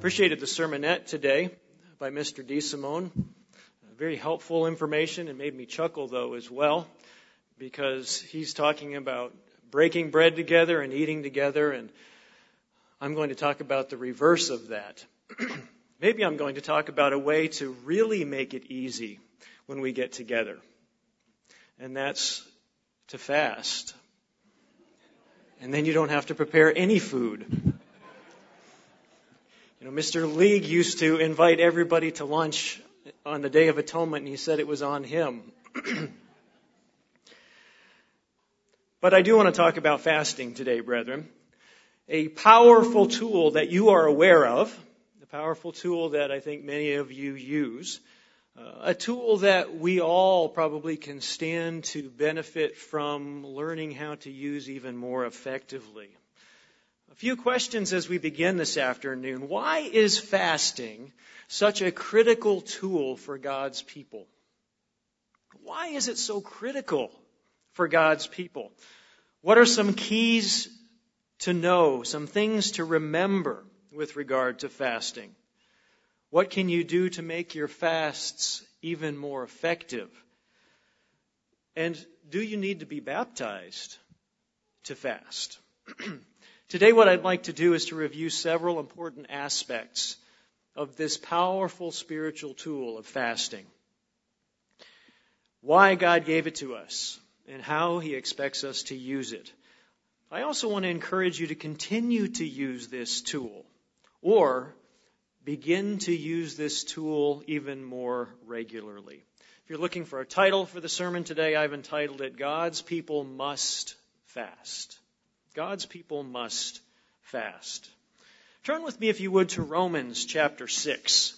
Appreciated the sermonette today by Mr. DeSimone. Very helpful information and made me chuckle, though, as well, because he's talking about breaking bread together and eating together, and I'm going to talk about the reverse of that. Maybe I'm going to talk about a way to really make it easy when we get together, and that's to fast. And then you don't have to prepare any food. You know, Mr. League used to invite everybody to lunch on the Day of Atonement, and he said it was on him. but I do want to talk about fasting today, brethren. A powerful tool that you are aware of, a powerful tool that I think many of you use, uh, a tool that we all probably can stand to benefit from learning how to use even more effectively. Few questions as we begin this afternoon. Why is fasting such a critical tool for God's people? Why is it so critical for God's people? What are some keys to know, some things to remember with regard to fasting? What can you do to make your fasts even more effective? And do you need to be baptized to fast? Today, what I'd like to do is to review several important aspects of this powerful spiritual tool of fasting. Why God gave it to us and how He expects us to use it. I also want to encourage you to continue to use this tool or begin to use this tool even more regularly. If you're looking for a title for the sermon today, I've entitled it God's People Must Fast. God's people must fast. Turn with me, if you would, to Romans chapter 6.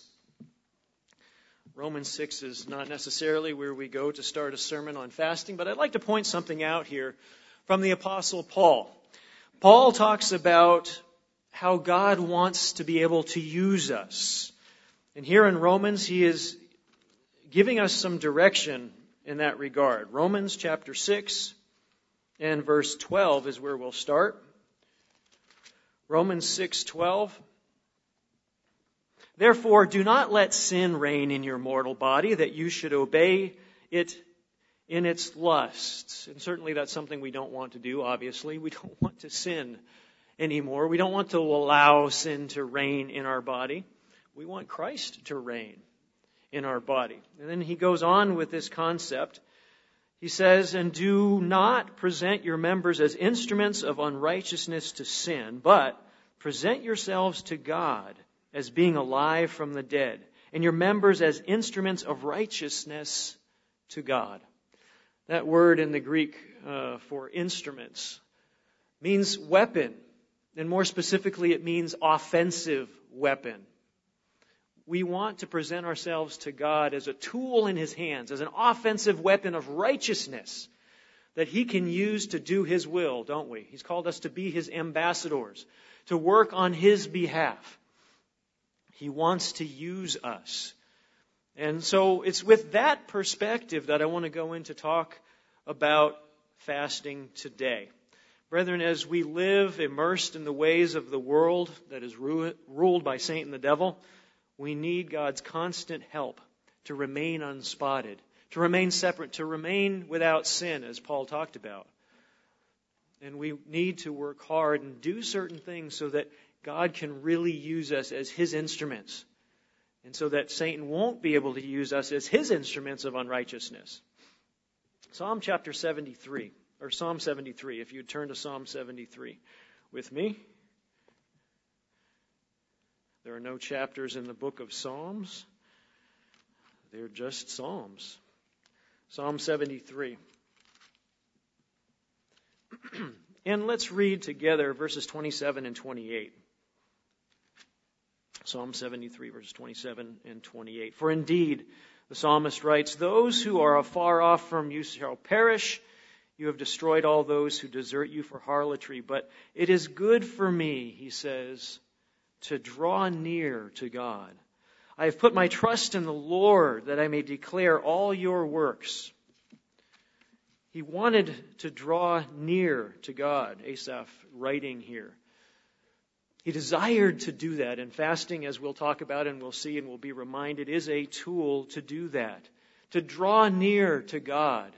Romans 6 is not necessarily where we go to start a sermon on fasting, but I'd like to point something out here from the Apostle Paul. Paul talks about how God wants to be able to use us. And here in Romans, he is giving us some direction in that regard. Romans chapter 6, and verse 12 is where we'll start. Romans 6:12 Therefore do not let sin reign in your mortal body that you should obey it in its lusts. And certainly that's something we don't want to do obviously. We don't want to sin anymore. We don't want to allow sin to reign in our body. We want Christ to reign in our body. And then he goes on with this concept he says, And do not present your members as instruments of unrighteousness to sin, but present yourselves to God as being alive from the dead, and your members as instruments of righteousness to God. That word in the Greek uh, for instruments means weapon, and more specifically, it means offensive weapon we want to present ourselves to God as a tool in His hands, as an offensive weapon of righteousness that He can use to do His will, don't we? He's called us to be His ambassadors, to work on His behalf. He wants to use us. And so it's with that perspective that I want to go in to talk about fasting today. Brethren, as we live immersed in the ways of the world that is ruled by Satan the devil, we need God's constant help to remain unspotted, to remain separate, to remain without sin, as Paul talked about. And we need to work hard and do certain things so that God can really use us as His instruments. And so that Satan won't be able to use us as His instruments of unrighteousness. Psalm chapter 73, or Psalm 73, if you'd turn to Psalm 73 with me. There are no chapters in the book of Psalms. They're just Psalms. Psalm 73. and let's read together verses 27 and 28. Psalm 73, verses 27 and 28. For indeed, the psalmist writes, Those who are afar off from you shall perish. You have destroyed all those who desert you for harlotry. But it is good for me, he says, to draw near to God. I have put my trust in the Lord that I may declare all your works. He wanted to draw near to God, Asaph writing here. He desired to do that, and fasting, as we'll talk about and we'll see and we'll be reminded, is a tool to do that, to draw near to God,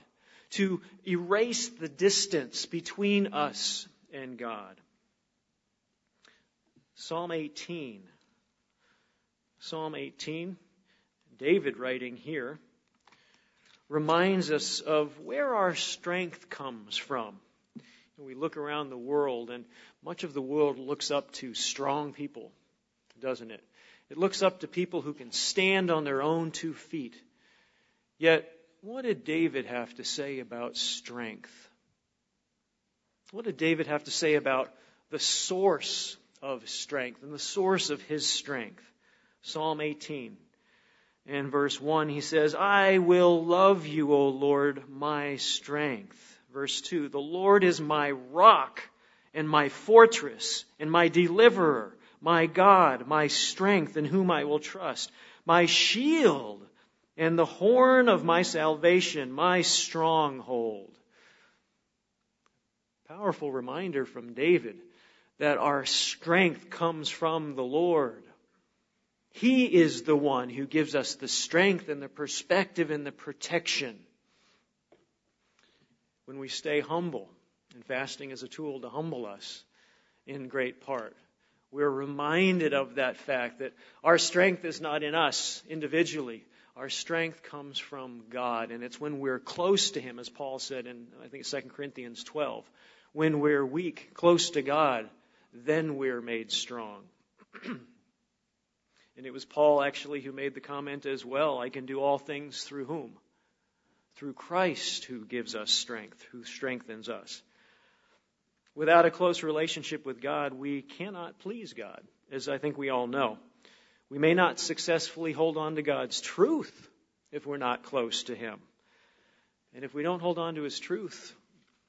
to erase the distance between us and God. Psalm 18. Psalm 18, David writing here, reminds us of where our strength comes from. We look around the world, and much of the world looks up to strong people, doesn't it? It looks up to people who can stand on their own two feet. Yet, what did David have to say about strength? What did David have to say about the source of strength and the source of his strength? Psalm 18 and verse 1, he says, I will love you, O Lord, my strength. Verse 2 The Lord is my rock and my fortress and my deliverer, my God, my strength in whom I will trust, my shield and the horn of my salvation, my stronghold. Powerful reminder from David that our strength comes from the Lord. He is the one who gives us the strength and the perspective and the protection when we stay humble, and fasting is a tool to humble us in great part. We're reminded of that fact that our strength is not in us individually. Our strength comes from God, and it's when we're close to Him, as Paul said in, I think, 2 Corinthians 12. When we're weak, close to God, then we're made strong. and it was Paul actually who made the comment as well I can do all things through whom? through Christ who gives us strength, who strengthens us. Without a close relationship with God, we cannot please God, as I think we all know. We may not successfully hold on to God's truth if we're not close to Him. And if we don't hold on to His truth,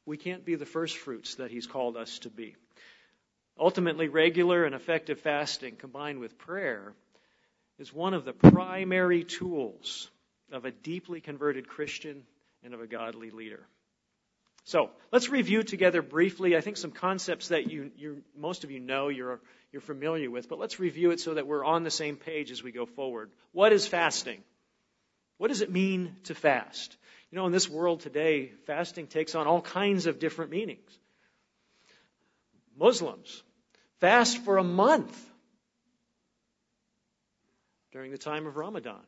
we can't be the first fruits that He's called us to be. Ultimately, regular and effective fasting combined with prayer is one of the primary tools of a deeply converted Christian and of a godly leader. So let's review together briefly. I think some concepts that you, you, most of you know, you're, you're familiar with, but let's review it so that we're on the same page as we go forward. What is fasting? What does it mean to fast? You know, in this world today, fasting takes on all kinds of different meanings. Muslims fast for a month during the time of Ramadan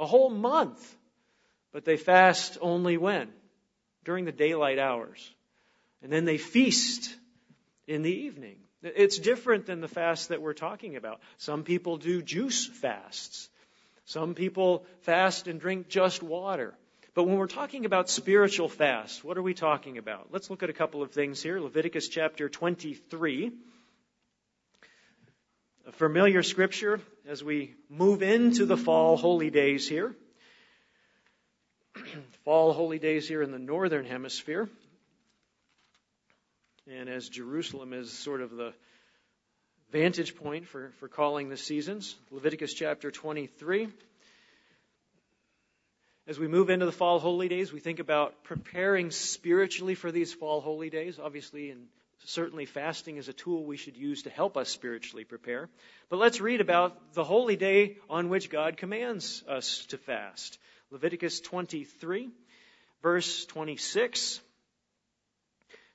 a whole month. But they fast only when? During the daylight hours. And then they feast in the evening. It's different than the fast that we're talking about. Some people do juice fasts. Some people fast and drink just water. But when we're talking about spiritual fast, what are we talking about? Let's look at a couple of things here. Leviticus chapter 23. A familiar scripture as we move into the fall holy days here. fall holy days here in the northern hemisphere. And as Jerusalem is sort of the vantage point for, for calling the seasons, Leviticus chapter 23. As we move into the fall holy days, we think about preparing spiritually for these fall holy days. Obviously, in certainly fasting is a tool we should use to help us spiritually prepare. But let's read about the holy day on which God commands us to fast. Leviticus 23, verse 26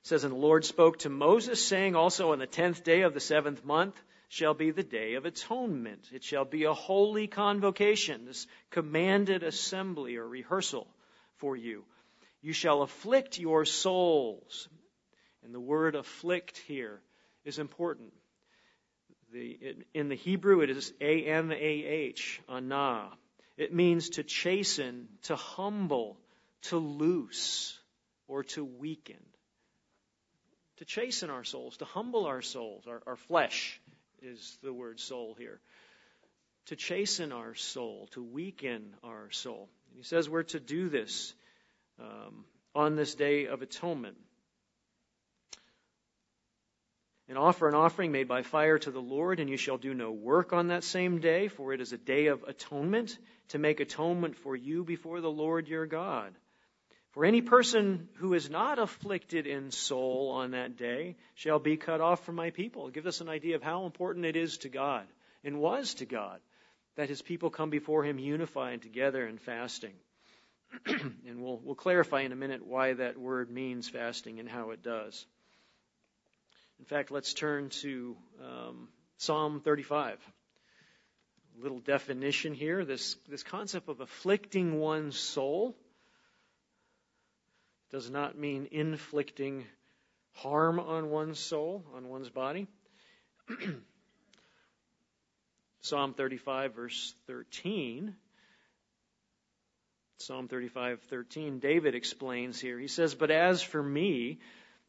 says, And the Lord spoke to Moses, saying, Also on the tenth day of the seventh month shall be the day of atonement. It shall be a holy convocation, this commanded assembly or rehearsal for you. You shall afflict your souls and the word afflict here is important. The, in the Hebrew, it is A-M-A-H, anah. It means to chasten, to humble, to loose, or to weaken. To chasten our souls, to humble our souls. Our, our flesh is the word soul here. To chasten our soul, to weaken our soul. And he says we're to do this um, on this day of atonement and offer an offering made by fire to the Lord, and you shall do no work on that same day, for it is a day of atonement, to make atonement for you before the Lord your God. For any person who is not afflicted in soul on that day shall be cut off from my people. Give us an idea of how important it is to God and was to God that his people come before him unified together in fasting. and we'll, we'll clarify in a minute why that word means fasting and how it does. In fact, let's turn to um, Psalm 35. A little definition here. This, this concept of afflicting one's soul does not mean inflicting harm on one's soul, on one's body. Psalm 35, verse 13. Psalm 35, 13, David explains here. He says, But as for me,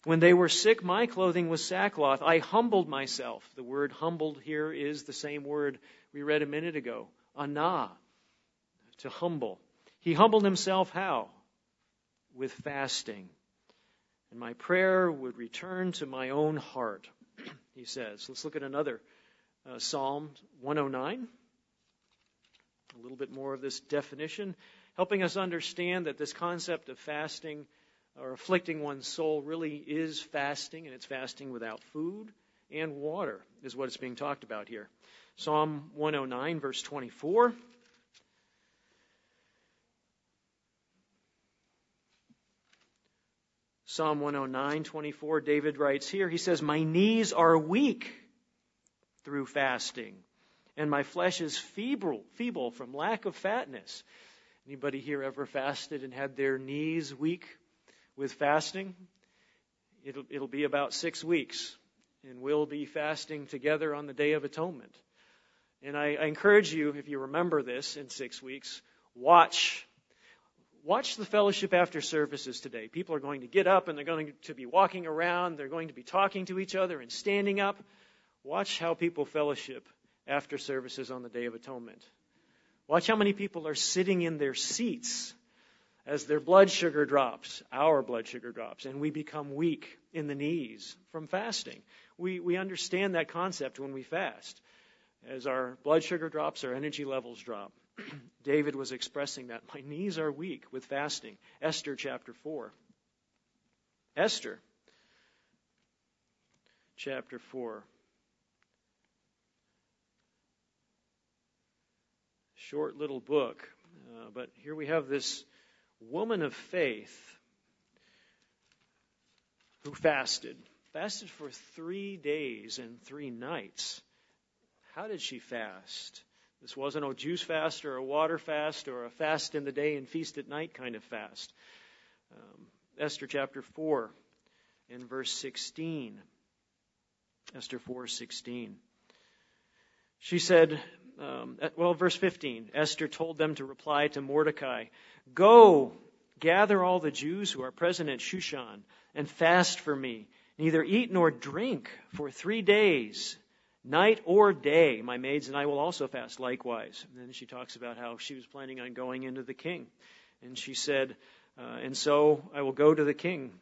when they were sick, my clothing was sackcloth. I humbled myself. The word humbled here is the same word we read a minute ago. Anah, to humble. He humbled himself how? with fasting. And my prayer would return to my own heart, he says. Let's look at another uh, Psalm 109. A little bit more of this definition, helping us understand that this concept of fasting or afflicting one's soul really is fasting, and it's fasting without food and water, is what is being talked about here. Psalm 109, verse 24. Psalm 109, 24, David writes here, he says, My knees are weak through fasting, and my flesh is feeble, feeble from lack of fatness. Anybody here ever fasted and had their knees weak with fasting? It'll, it'll be about six weeks, and we'll be fasting together on the Day of Atonement. And I, I encourage you, if you remember this in six weeks, watch Watch the fellowship after services today. People are going to get up and they're going to be walking around. They're going to be talking to each other and standing up. Watch how people fellowship after services on the Day of Atonement. Watch how many people are sitting in their seats as their blood sugar drops, our blood sugar drops, and we become weak in the knees from fasting. We, we understand that concept when we fast. As our blood sugar drops, our energy levels drop. David was expressing that. My knees are weak with fasting. Esther chapter 4. Esther chapter 4. Short little book, uh, but here we have this woman of faith who fasted. Fasted for three days and three nights. How did she fast? This wasn't a juice fast or a water fast or a fast in the day and feast at night kind of fast. Um, Esther chapter 4 and verse 16. Esther 4:16. She said, um, well, verse 15. Esther told them to reply to Mordecai, "Go, gather all the Jews who are present at Shushan and fast for me. Neither eat nor drink for three days." Night or day, my maids and I will also fast likewise. And then she talks about how she was planning on going into the king. And she said, uh, And so I will go to the king,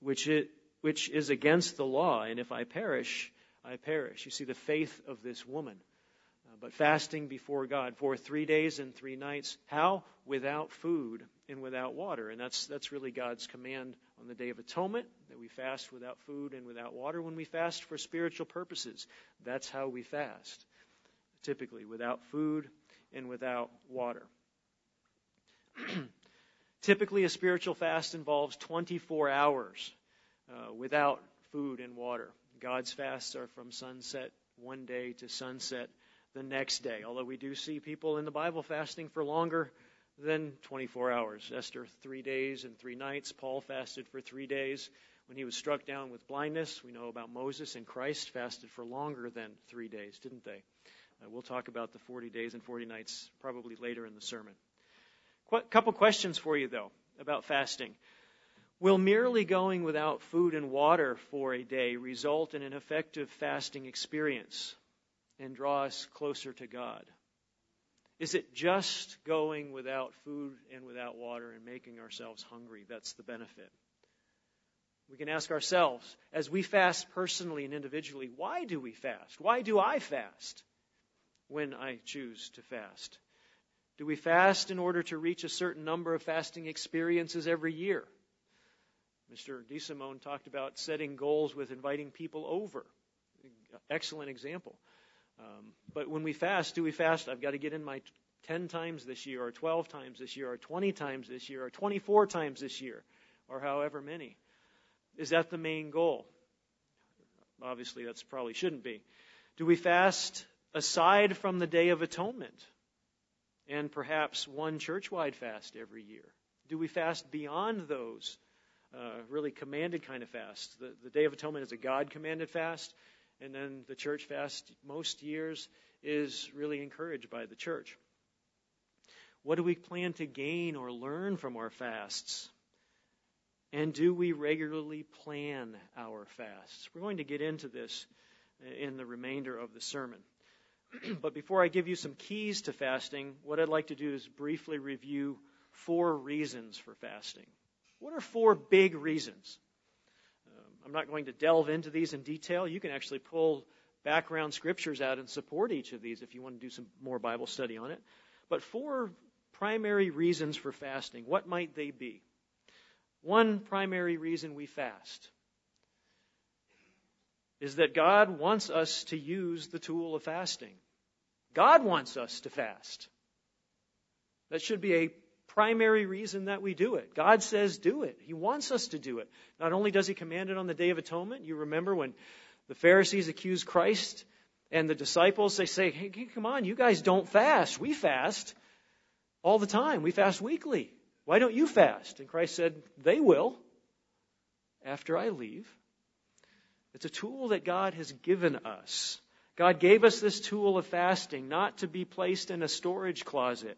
which, it, which is against the law, and if I perish, I perish. You see the faith of this woman. But fasting before God for three days and three nights. How? Without food and without water. And that's, that's really God's command on the Day of Atonement, that we fast without food and without water. When we fast for spiritual purposes, that's how we fast, typically, without food and without water. typically, a spiritual fast involves 24 hours uh, without food and water. God's fasts are from sunset one day to sunset the next day. Although we do see people in the Bible fasting for longer than 24 hours. Esther, three days and three nights. Paul fasted for three days when he was struck down with blindness. We know about Moses and Christ fasted for longer than three days, didn't they? Uh, we'll talk about the 40 days and 40 nights probably later in the sermon. Qu- couple questions for you, though, about fasting. Will merely going without food and water for a day result in an effective fasting experience and draw us closer to God? Is it just going without food and without water and making ourselves hungry? That's the benefit. We can ask ourselves, as we fast personally and individually, why do we fast? Why do I fast when I choose to fast? Do we fast in order to reach a certain number of fasting experiences every year? Mr. DeSimone talked about setting goals with inviting people over. Excellent example. Um, but when we fast, do we fast? I've got to get in my 10 times this year, or 12 times this year, or 20 times this year, or 24 times this year, or however many. Is that the main goal? Obviously, that's probably shouldn't be. Do we fast aside from the Day of Atonement and perhaps one church-wide fast every year? Do we fast beyond those uh, really commanded kind of fasts? The, the Day of Atonement is a God-commanded fast, and then the church fast most years is really encouraged by the church. What do we plan to gain or learn from our fasts? And do we regularly plan our fasts? We're going to get into this in the remainder of the sermon. but before I give you some keys to fasting, what I'd like to do is briefly review four reasons for fasting. What are four big reasons? I'm not going to delve into these in detail. You can actually pull background scriptures out and support each of these if you want to do some more Bible study on it. But four primary reasons for fasting. What might they be? One primary reason we fast is that God wants us to use the tool of fasting. God wants us to fast. That should be a primary reason that we do it. God says do it. He wants us to do it. Not only does He command it on the Day of Atonement, you remember when the Pharisees accused Christ and the disciples, they say, hey, come on, you guys don't fast. We fast all the time. We fast weekly. Why don't you fast? And Christ said, They will after I leave. It's a tool that God has given us. God gave us this tool of fasting not to be placed in a storage closet,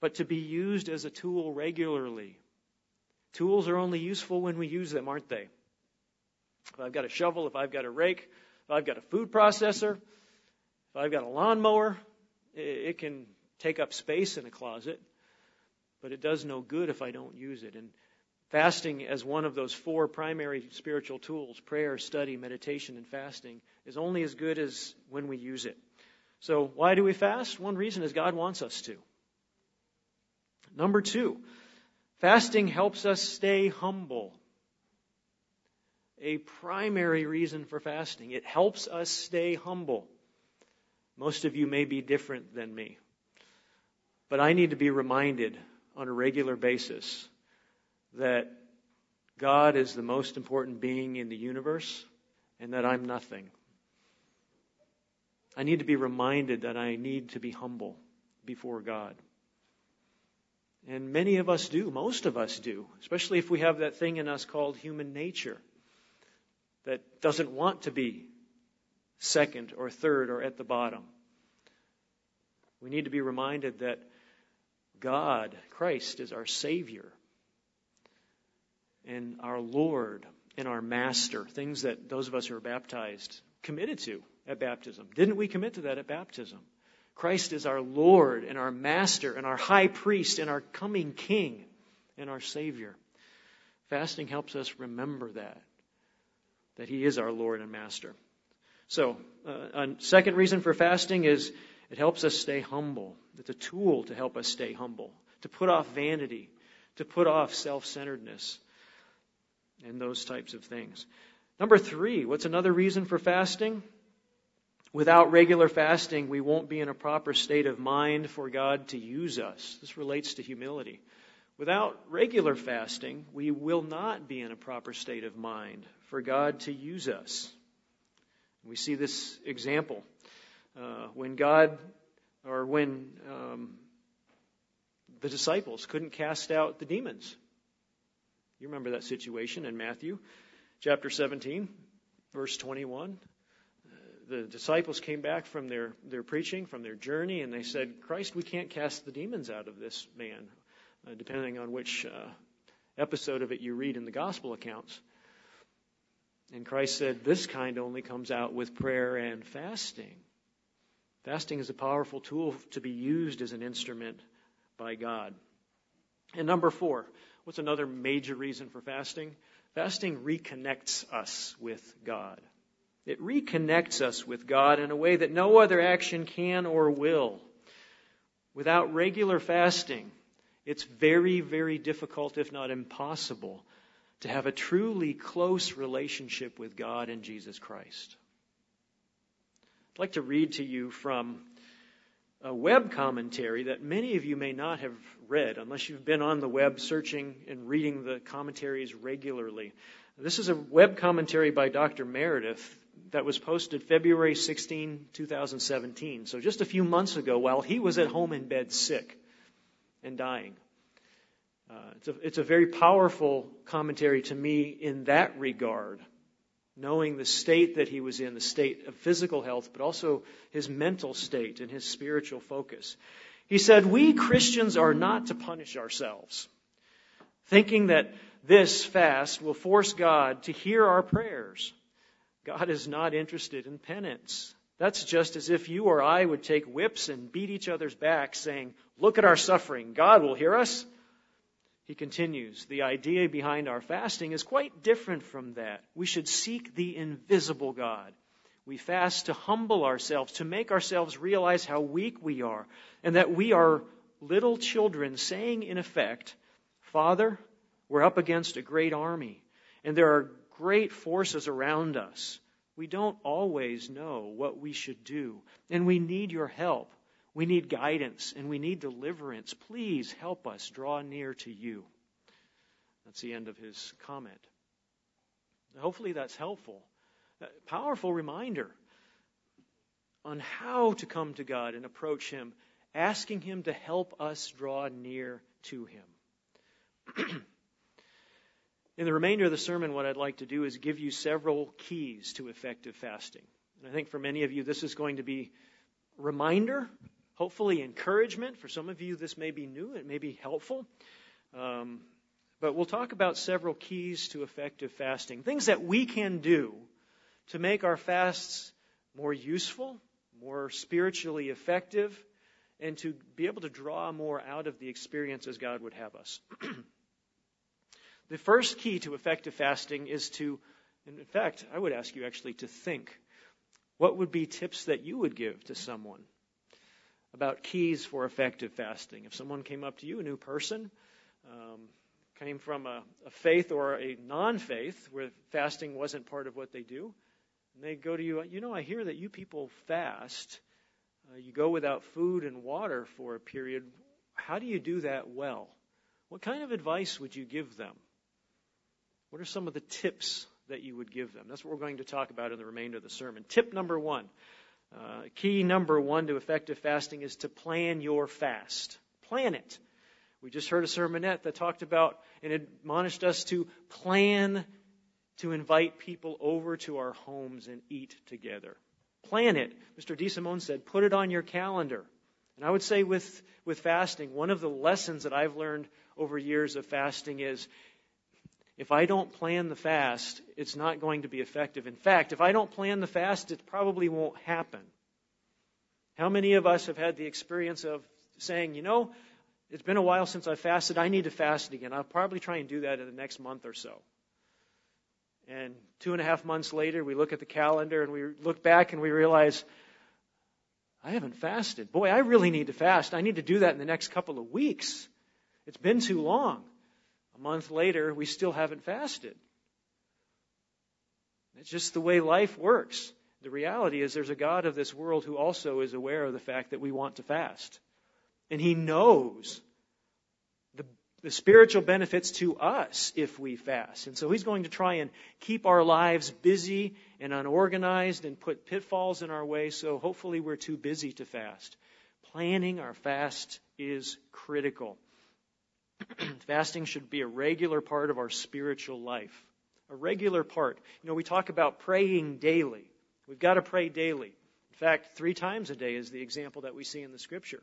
but to be used as a tool regularly. Tools are only useful when we use them, aren't they? If I've got a shovel, if I've got a rake, if I've got a food processor, if I've got a lawnmower, it can take up space in a closet, but it does no good if I don't use it. And fasting, as one of those four primary spiritual tools prayer, study, meditation, and fasting is only as good as when we use it. So, why do we fast? One reason is God wants us to. Number two, fasting helps us stay humble. A primary reason for fasting. It helps us stay humble. Most of you may be different than me. But I need to be reminded on a regular basis that God is the most important being in the universe and that I'm nothing. I need to be reminded that I need to be humble before God. And many of us do, most of us do, especially if we have that thing in us called human nature that doesn't want to be second or third or at the bottom. We need to be reminded that God, Christ, is our Savior and our Lord and our Master, things that those of us who are baptized committed to at baptism. Didn't we commit to that at baptism? Christ is our Lord and our Master and our High Priest and our coming King and our Savior. Fasting helps us remember that, that He is our Lord and Master. So, uh, a second reason for fasting is it helps us stay humble. It's a tool to help us stay humble, to put off vanity, to put off self centeredness, and those types of things. Number three, what's another reason for fasting? Without regular fasting, we won't be in a proper state of mind for God to use us. This relates to humility. Without regular fasting, we will not be in a proper state of mind for God to use us. We see this example uh, when God, or when um, the disciples couldn't cast out the demons. You remember that situation in Matthew chapter 17, verse 21. The disciples came back from their, their preaching, from their journey, and they said, Christ, we can't cast the demons out of this man, uh, depending on which uh, episode of it you read in the gospel accounts. And Christ said, This kind only comes out with prayer and fasting. Fasting is a powerful tool to be used as an instrument by God. And number four, what's another major reason for fasting? Fasting reconnects us with God. It reconnects us with God in a way that no other action can or will. Without regular fasting, it's very, very difficult, if not impossible, to have a truly close relationship with God and Jesus Christ. I'd like to read to you from a web commentary that many of you may not have read unless you've been on the web searching and reading the commentaries regularly. This is a web commentary by Dr. Meredith that was posted February 16, 2017. So just a few months ago while he was at home in bed sick and dying. Uh, it's, a, it's a very powerful commentary to me in that regard, knowing the state that he was in, the state of physical health, but also his mental state and his spiritual focus. He said, We Christians are not to punish ourselves, thinking that this fast will force God to hear our prayers. God is not interested in penance. That's just as if you or I would take whips and beat each other's backs, saying, Look at our suffering. God will hear us. He continues, the idea behind our fasting is quite different from that. We should seek the invisible God. We fast to humble ourselves, to make ourselves realize how weak we are, and that we are little children saying, in effect, Father, we're up against a great army, and there are great forces around us. We don't always know what we should do, and we need your help. We need guidance and we need deliverance. Please help us draw near to you. That's the end of his comment. Hopefully that's helpful. A powerful reminder on how to come to God and approach Him, asking Him to help us draw near to Him. In the remainder of the sermon, what I'd like to do is give you several keys to effective fasting. And I think for many of you, this is going to be reminder hopefully encouragement. For some of you, this may be new, it may be helpful. Um, but we'll talk about several keys to effective fasting, things that we can do to make our fasts more useful, more spiritually effective, and to be able to draw more out of the experience as God would have us. the first key to effective fasting is to, in fact, I would ask you actually to think. What would be tips that you would give to someone about keys for effective fasting. If someone came up to you, a new person, um, came from a, a faith or a non faith where fasting wasn't part of what they do, and they go to you, you know, I hear that you people fast. Uh, you go without food and water for a period. How do you do that well? What kind of advice would you give them? What are some of the tips that you would give them? That's what we're going to talk about in the remainder of the sermon. Tip number one uh, key number one to effective fasting is to plan your fast. Plan it. We just heard a sermonette that talked about and admonished us to plan to invite people over to our homes and eat together. Plan it. Mr. DeSimone said, put it on your calendar. And I would say with, with fasting, one of the lessons that I've learned over years of fasting is if I don't plan the fast, it's not going to be effective. In fact, if I don't plan the fast, it probably won't happen. How many of us have had the experience of saying, you know, it's been a while since I fasted, I need to fast again. I'll probably try and do that in the next month or so. And two and a half months later, we look at the calendar and we look back and we realize, I haven't fasted. Boy, I really need to fast. I need to do that in the next couple of weeks. It's been too long. Month later, we still haven't fasted. It's just the way life works. The reality is there's a God of this world who also is aware of the fact that we want to fast. And he knows the, the spiritual benefits to us if we fast. And so he's going to try and keep our lives busy and unorganized and put pitfalls in our way, so hopefully we're too busy to fast. Planning our fast is critical. Fasting should be a regular part of our spiritual life. A regular part. You know, we talk about praying daily. We've got to pray daily. In fact, three times a day is the example that we see in the scripture.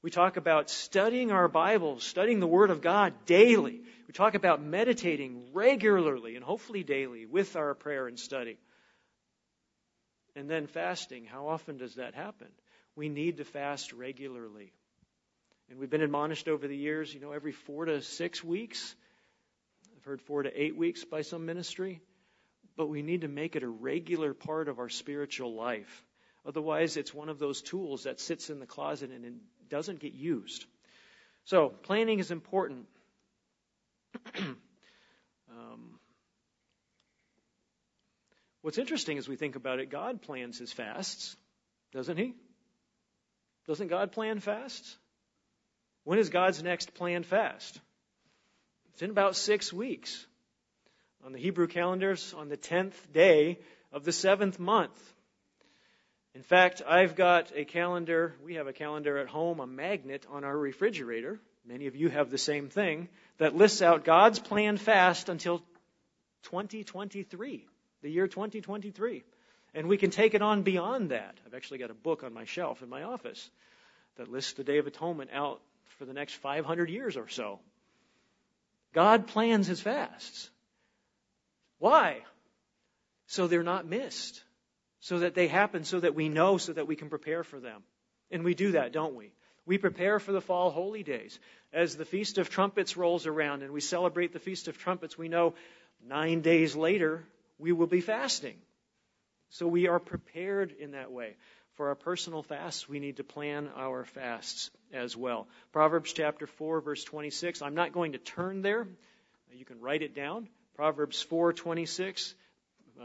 We talk about studying our Bibles, studying the Word of God daily. We talk about meditating regularly and hopefully daily with our prayer and study. And then fasting. How often does that happen? We need to fast regularly. And we've been admonished over the years, you know, every four to six weeks. I've heard four to eight weeks by some ministry. But we need to make it a regular part of our spiritual life. Otherwise, it's one of those tools that sits in the closet and doesn't get used. So, planning is important. um, what's interesting as we think about it, God plans his fasts, doesn't he? Doesn't God plan fasts? When is God's next planned fast? It's in about six weeks. On the Hebrew calendars, on the tenth day of the seventh month. In fact, I've got a calendar, we have a calendar at home, a magnet on our refrigerator. Many of you have the same thing that lists out God's planned fast until 2023, the year 2023. And we can take it on beyond that. I've actually got a book on my shelf in my office that lists the Day of Atonement out for the next 500 years or so. God plans his fasts. Why? So they're not missed. So that they happen, so that we know, so that we can prepare for them. And we do that, don't we? We prepare for the fall holy days. As the Feast of Trumpets rolls around and we celebrate the Feast of Trumpets, we know nine days later we will be fasting. So we are prepared in that way. For our personal fasts, we need to plan our fasts as well. Proverbs chapter 4 verse 26. I'm not going to turn there. You can write it down. Proverbs 4:26 uh,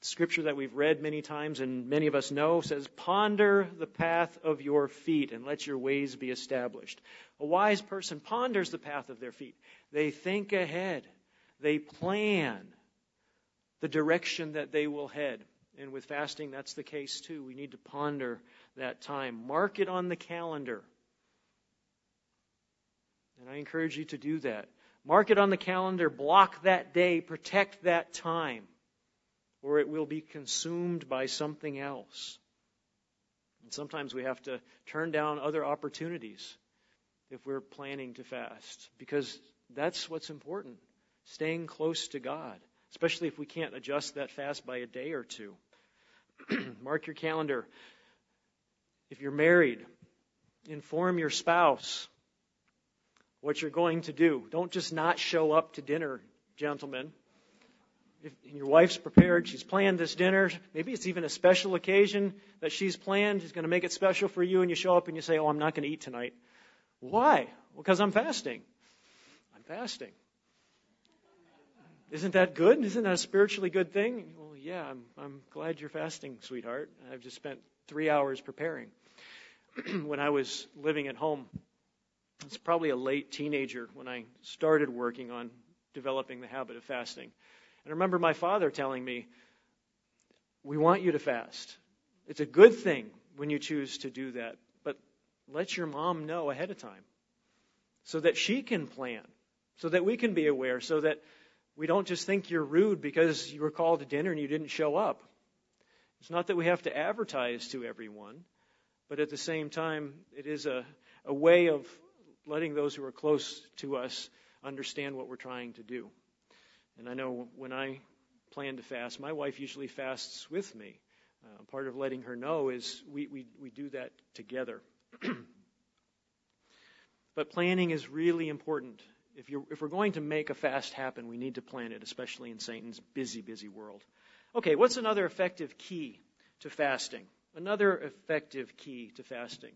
scripture that we've read many times and many of us know says ponder the path of your feet and let your ways be established. A wise person ponders the path of their feet. They think ahead. They plan the direction that they will head. And with fasting, that's the case too. We need to ponder that time. Mark it on the calendar. And I encourage you to do that. Mark it on the calendar, block that day, protect that time, or it will be consumed by something else. And sometimes we have to turn down other opportunities if we're planning to fast, because that's what's important staying close to God, especially if we can't adjust that fast by a day or two. Mark your calendar. If you're married, inform your spouse what you're going to do. Don't just not show up to dinner, gentlemen. If your wife's prepared, she's planned this dinner, maybe it's even a special occasion that she's planned, she's going to make it special for you, and you show up and you say, Oh, I'm not going to eat tonight. Why? Well, Because I'm fasting. I'm fasting. Isn't that good? Isn't that a spiritually good thing? Well, yeah, I'm, I'm glad you're fasting, sweetheart. I've just spent three hours preparing. when I was living at home, I was probably a late teenager when I started working on developing the habit of fasting. And I remember my father telling me, We want you to fast. It's a good thing when you choose to do that, but let your mom know ahead of time so that she can plan, so that we can be aware, so that we don't just think you're rude because you were called to dinner and you didn't show up. It's not that we have to advertise to everyone, but at the same time, it is a, a way of letting those who are close to us understand what we're trying to do. And I know when I plan to fast, my wife usually fasts with me. Uh, part of letting her know is we, we, we do that together. but planning is really important if, you're, if we're going to make a fast happen, we need to plan it, especially in Satan's busy, busy world. Okay, what's another effective key to fasting? Another effective key to fasting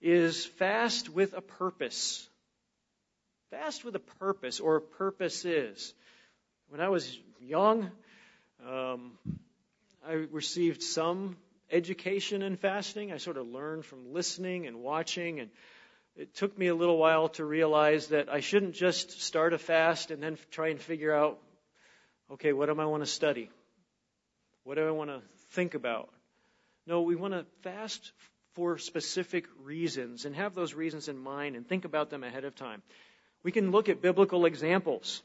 is fast with a purpose. Fast with a purpose or purposes. When I was young, um, I received some education in fasting. I sort of learned from listening and watching and it took me a little while to realize that I shouldn't just start a fast and then try and figure out, okay, what do I want to study? What do I want to think about? No, we want to fast for specific reasons and have those reasons in mind and think about them ahead of time. We can look at biblical examples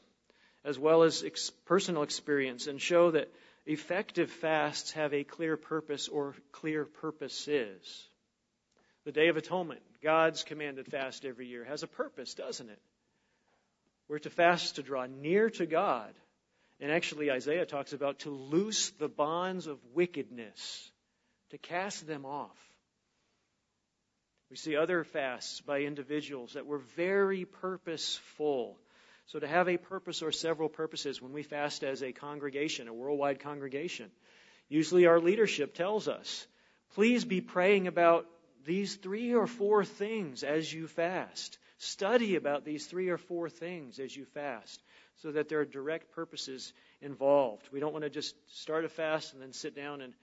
as well as ex- personal experience and show that effective fasts have a clear purpose or clear purposes. The Day of Atonement, God's commanded fast every year, has a purpose, doesn't it? We're to fast to draw near to God. And actually, Isaiah talks about to loose the bonds of wickedness, to cast them off. We see other fasts by individuals that were very purposeful. So, to have a purpose or several purposes when we fast as a congregation, a worldwide congregation, usually our leadership tells us, please be praying about these three or four things as you fast. Study about these three or four things as you fast so that there are direct purposes involved. We don't want to just start a fast and then sit down and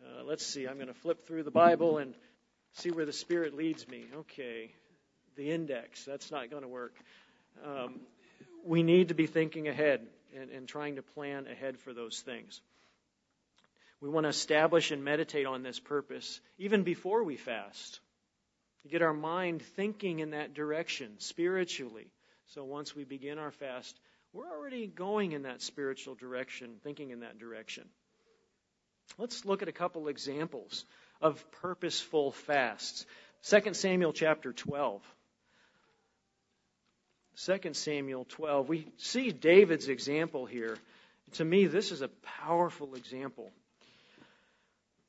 uh, let's see, I'm going to flip through the Bible and see where the Spirit leads me. Okay, the index, that's not going to work. Um, we need to be thinking ahead and, and trying to plan ahead for those things. We want to establish and meditate on this purpose even before we fast. Get our mind thinking in that direction spiritually. So once we begin our fast, we're already going in that spiritual direction, thinking in that direction. Let's look at a couple examples of purposeful fasts. 2 Samuel chapter 12. 2 Samuel 12. We see David's example here. To me, this is a powerful example.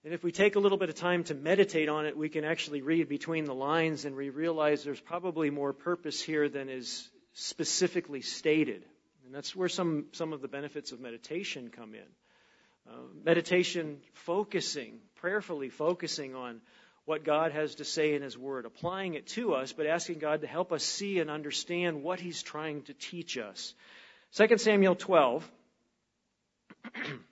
And if we take a little bit of time to meditate on it, we can actually read between the lines and we realize there's probably more purpose here than is specifically stated. And that's where some, some of the benefits of meditation come in. Uh, meditation focusing, prayerfully focusing on what God has to say in His Word, applying it to us, but asking God to help us see and understand what He's trying to teach us. 2 Samuel 12.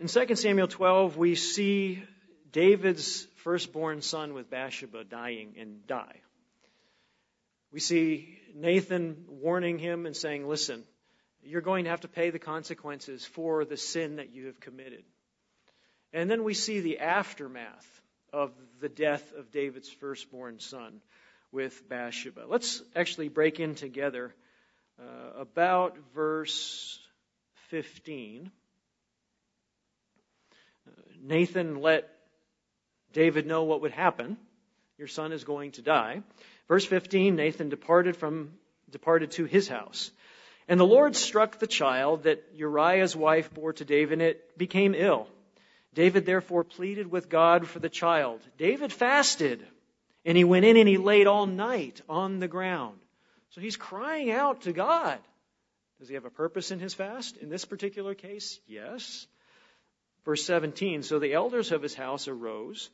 In 2 Samuel 12, we see David's firstborn son with Bathsheba dying and die. We see Nathan warning him and saying, Listen, you're going to have to pay the consequences for the sin that you have committed. And then we see the aftermath of the death of David's firstborn son with Bathsheba. Let's actually break in together uh, about verse 15. Nathan let David know what would happen. Your son is going to die. Verse 15, Nathan departed from, departed to his house. And the Lord struck the child that Uriah's wife bore to David, and it became ill. David therefore pleaded with God for the child. David fasted, and he went in and he laid all night on the ground. So he's crying out to God. Does he have a purpose in his fast? In this particular case, yes. Verse 17 So the elders of his house arose,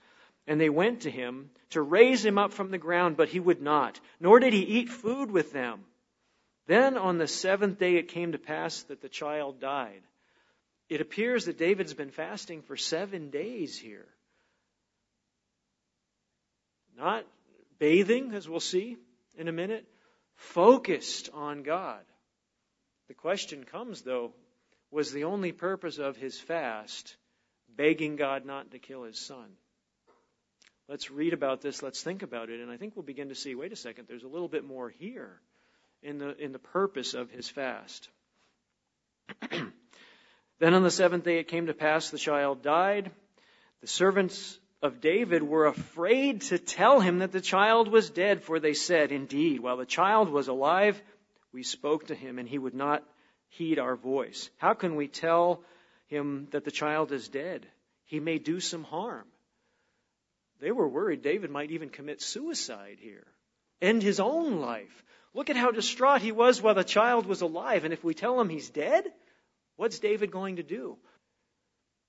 and they went to him to raise him up from the ground, but he would not, nor did he eat food with them. Then on the seventh day it came to pass that the child died. It appears that David's been fasting for seven days here. Not bathing, as we'll see in a minute, focused on God. The question comes, though, was the only purpose of his fast begging God not to kill his son? Let's read about this, let's think about it, and I think we'll begin to see wait a second, there's a little bit more here in the, in the purpose of his fast. then on the seventh day it came to pass the child died. The servants of David were afraid to tell him that the child was dead, for they said, Indeed, while the child was alive, we spoke to him, and he would not heed our voice. How can we tell him that the child is dead? He may do some harm. They were worried David might even commit suicide here, end his own life. Look at how distraught he was while the child was alive. And if we tell him he's dead, what's David going to do?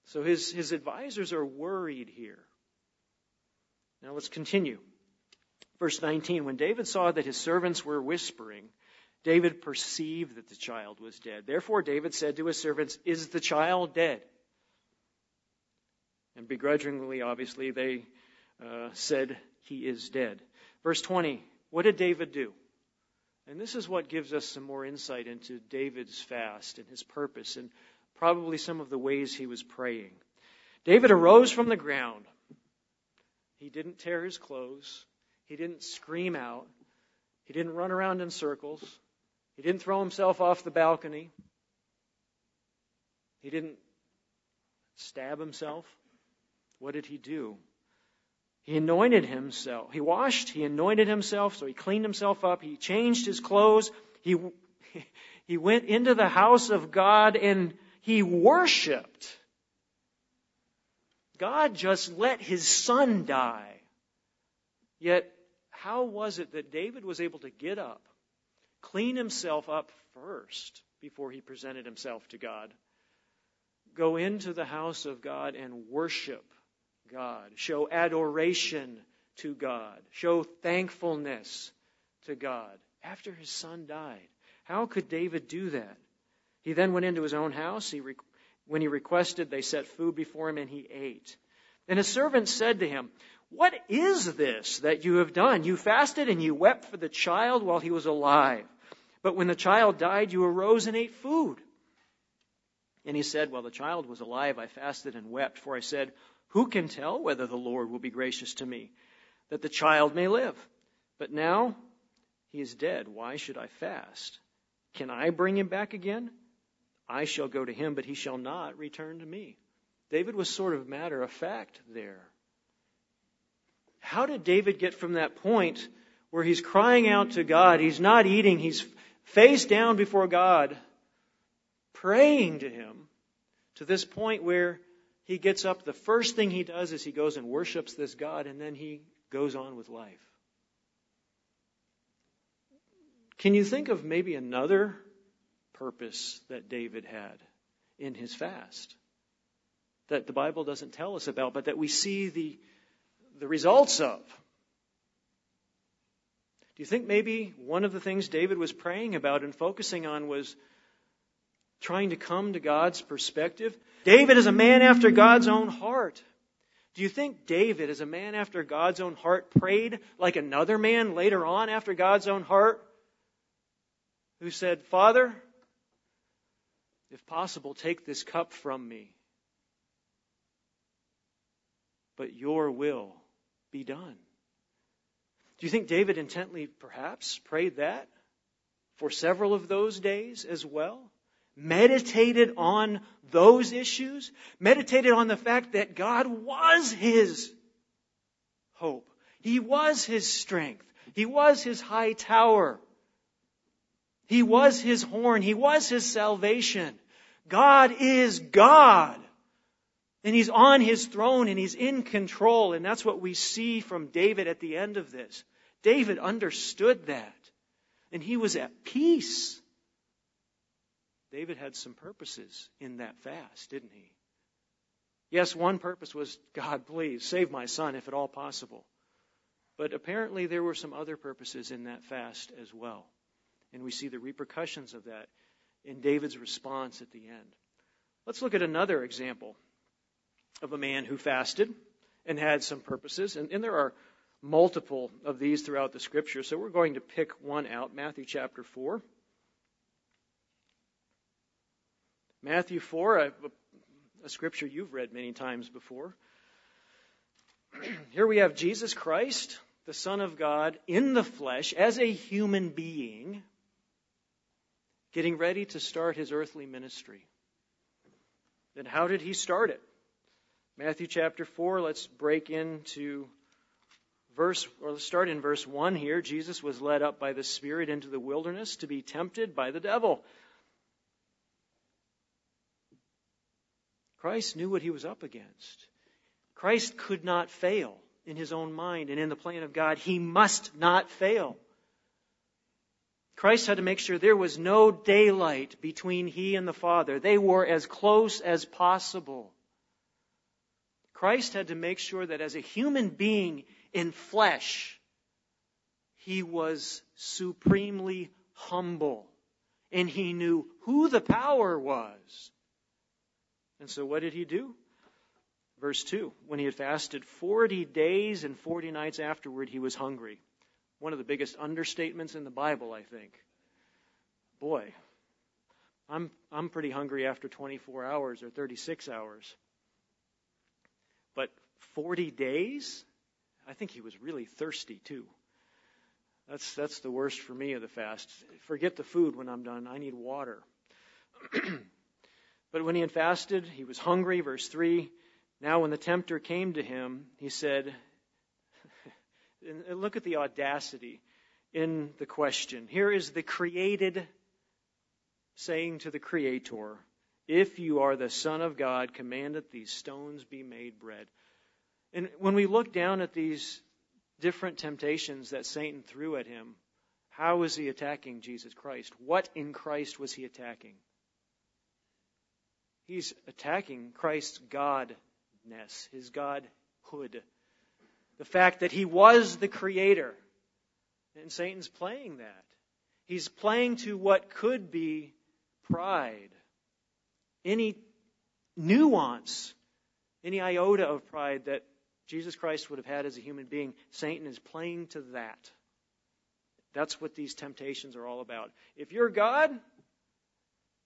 So his, his advisors are worried here. Now let's continue. Verse 19 When David saw that his servants were whispering, David perceived that the child was dead. Therefore, David said to his servants, Is the child dead? And begrudgingly, obviously, they uh, said, He is dead. Verse 20 What did David do? And this is what gives us some more insight into David's fast and his purpose and probably some of the ways he was praying. David arose from the ground. He didn't tear his clothes. He didn't scream out. He didn't run around in circles. He didn't throw himself off the balcony. He didn't stab himself. What did he do? He anointed himself. He washed, he anointed himself, so he cleaned himself up. He changed his clothes. He, he went into the house of God and he worshiped. God just let his son die. Yet, how was it that David was able to get up, clean himself up first before he presented himself to God, go into the house of God and worship God. Show adoration to God. Show thankfulness to God after his son died. How could David do that? He then went into his own house. He, when he requested, they set food before him and he ate. And his servant said to him, What is this that you have done? You fasted and you wept for the child while he was alive. But when the child died, you arose and ate food. And he said, While the child was alive, I fasted and wept, for I said, Who can tell whether the Lord will be gracious to me, that the child may live? But now he is dead. Why should I fast? Can I bring him back again? I shall go to him, but he shall not return to me. David was sort of matter of fact there. How did David get from that point where he's crying out to God, he's not eating, he's face down before God, praying to him, to this point where he gets up, the first thing he does is he goes and worships this God, and then he goes on with life? Can you think of maybe another purpose that David had in his fast that the Bible doesn't tell us about, but that we see the, the results of. Do you think maybe one of the things David was praying about and focusing on was trying to come to God's perspective? David is a man after God's own heart. Do you think David, as a man after God's own heart, prayed like another man later on after God's own heart? Who said, Father, if possible, take this cup from me. But your will be done. Do you think David intently, perhaps, prayed that for several of those days as well? Meditated on those issues? Meditated on the fact that God was his hope. He was his strength. He was his high tower. He was his horn. He was his salvation. God is God. And he's on his throne and he's in control. And that's what we see from David at the end of this. David understood that. And he was at peace. David had some purposes in that fast, didn't he? Yes, one purpose was, God, please save my son if at all possible. But apparently there were some other purposes in that fast as well. And we see the repercussions of that in David's response at the end. Let's look at another example of a man who fasted and had some purposes. And, and there are multiple of these throughout the scripture. So we're going to pick one out Matthew chapter 4. Matthew 4, a, a scripture you've read many times before. Here we have Jesus Christ, the Son of God, in the flesh, as a human being getting ready to start his earthly ministry. Then how did he start it? Matthew chapter 4, let's break into verse, or let's start in verse 1 here. Jesus was led up by the Spirit into the wilderness to be tempted by the devil. Christ knew what he was up against. Christ could not fail in his own mind and in the plan of God. He must not fail. Christ had to make sure there was no daylight between he and the Father. They were as close as possible. Christ had to make sure that as a human being in flesh, he was supremely humble. And he knew who the power was. And so what did he do? Verse 2 When he had fasted 40 days and 40 nights afterward, he was hungry. One of the biggest understatements in the Bible, I think. Boy, I'm, I'm pretty hungry after 24 hours or 36 hours. But 40 days? I think he was really thirsty too. That's, that's the worst for me of the fast. Forget the food when I'm done. I need water. but when he had fasted, he was hungry. Verse 3 Now, when the tempter came to him, he said, and look at the audacity in the question. Here is the created saying to the Creator, If you are the Son of God, command that these stones be made bread. And when we look down at these different temptations that Satan threw at him, how was he attacking Jesus Christ? What in Christ was he attacking? He's attacking Christ's Godness, his godhood, The fact that he was the creator. And Satan's playing that. He's playing to what could be pride. Any nuance, any iota of pride that Jesus Christ would have had as a human being, Satan is playing to that. That's what these temptations are all about. If you're God,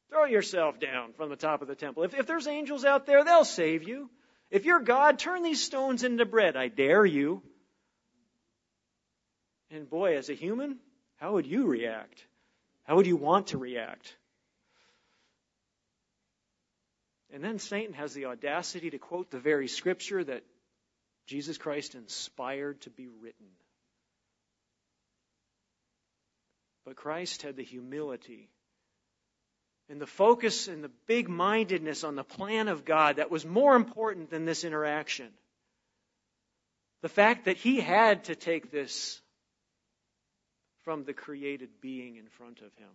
throw yourself down from the top of the temple. If, if there's angels out there, they'll save you. If you're God, turn these stones into bread. I dare you. And boy, as a human, how would you react? How would you want to react? And then Satan has the audacity to quote the very scripture that Jesus Christ inspired to be written. But Christ had the humility and the focus and the big mindedness on the plan of God that was more important than this interaction. The fact that he had to take this from the created being in front of him.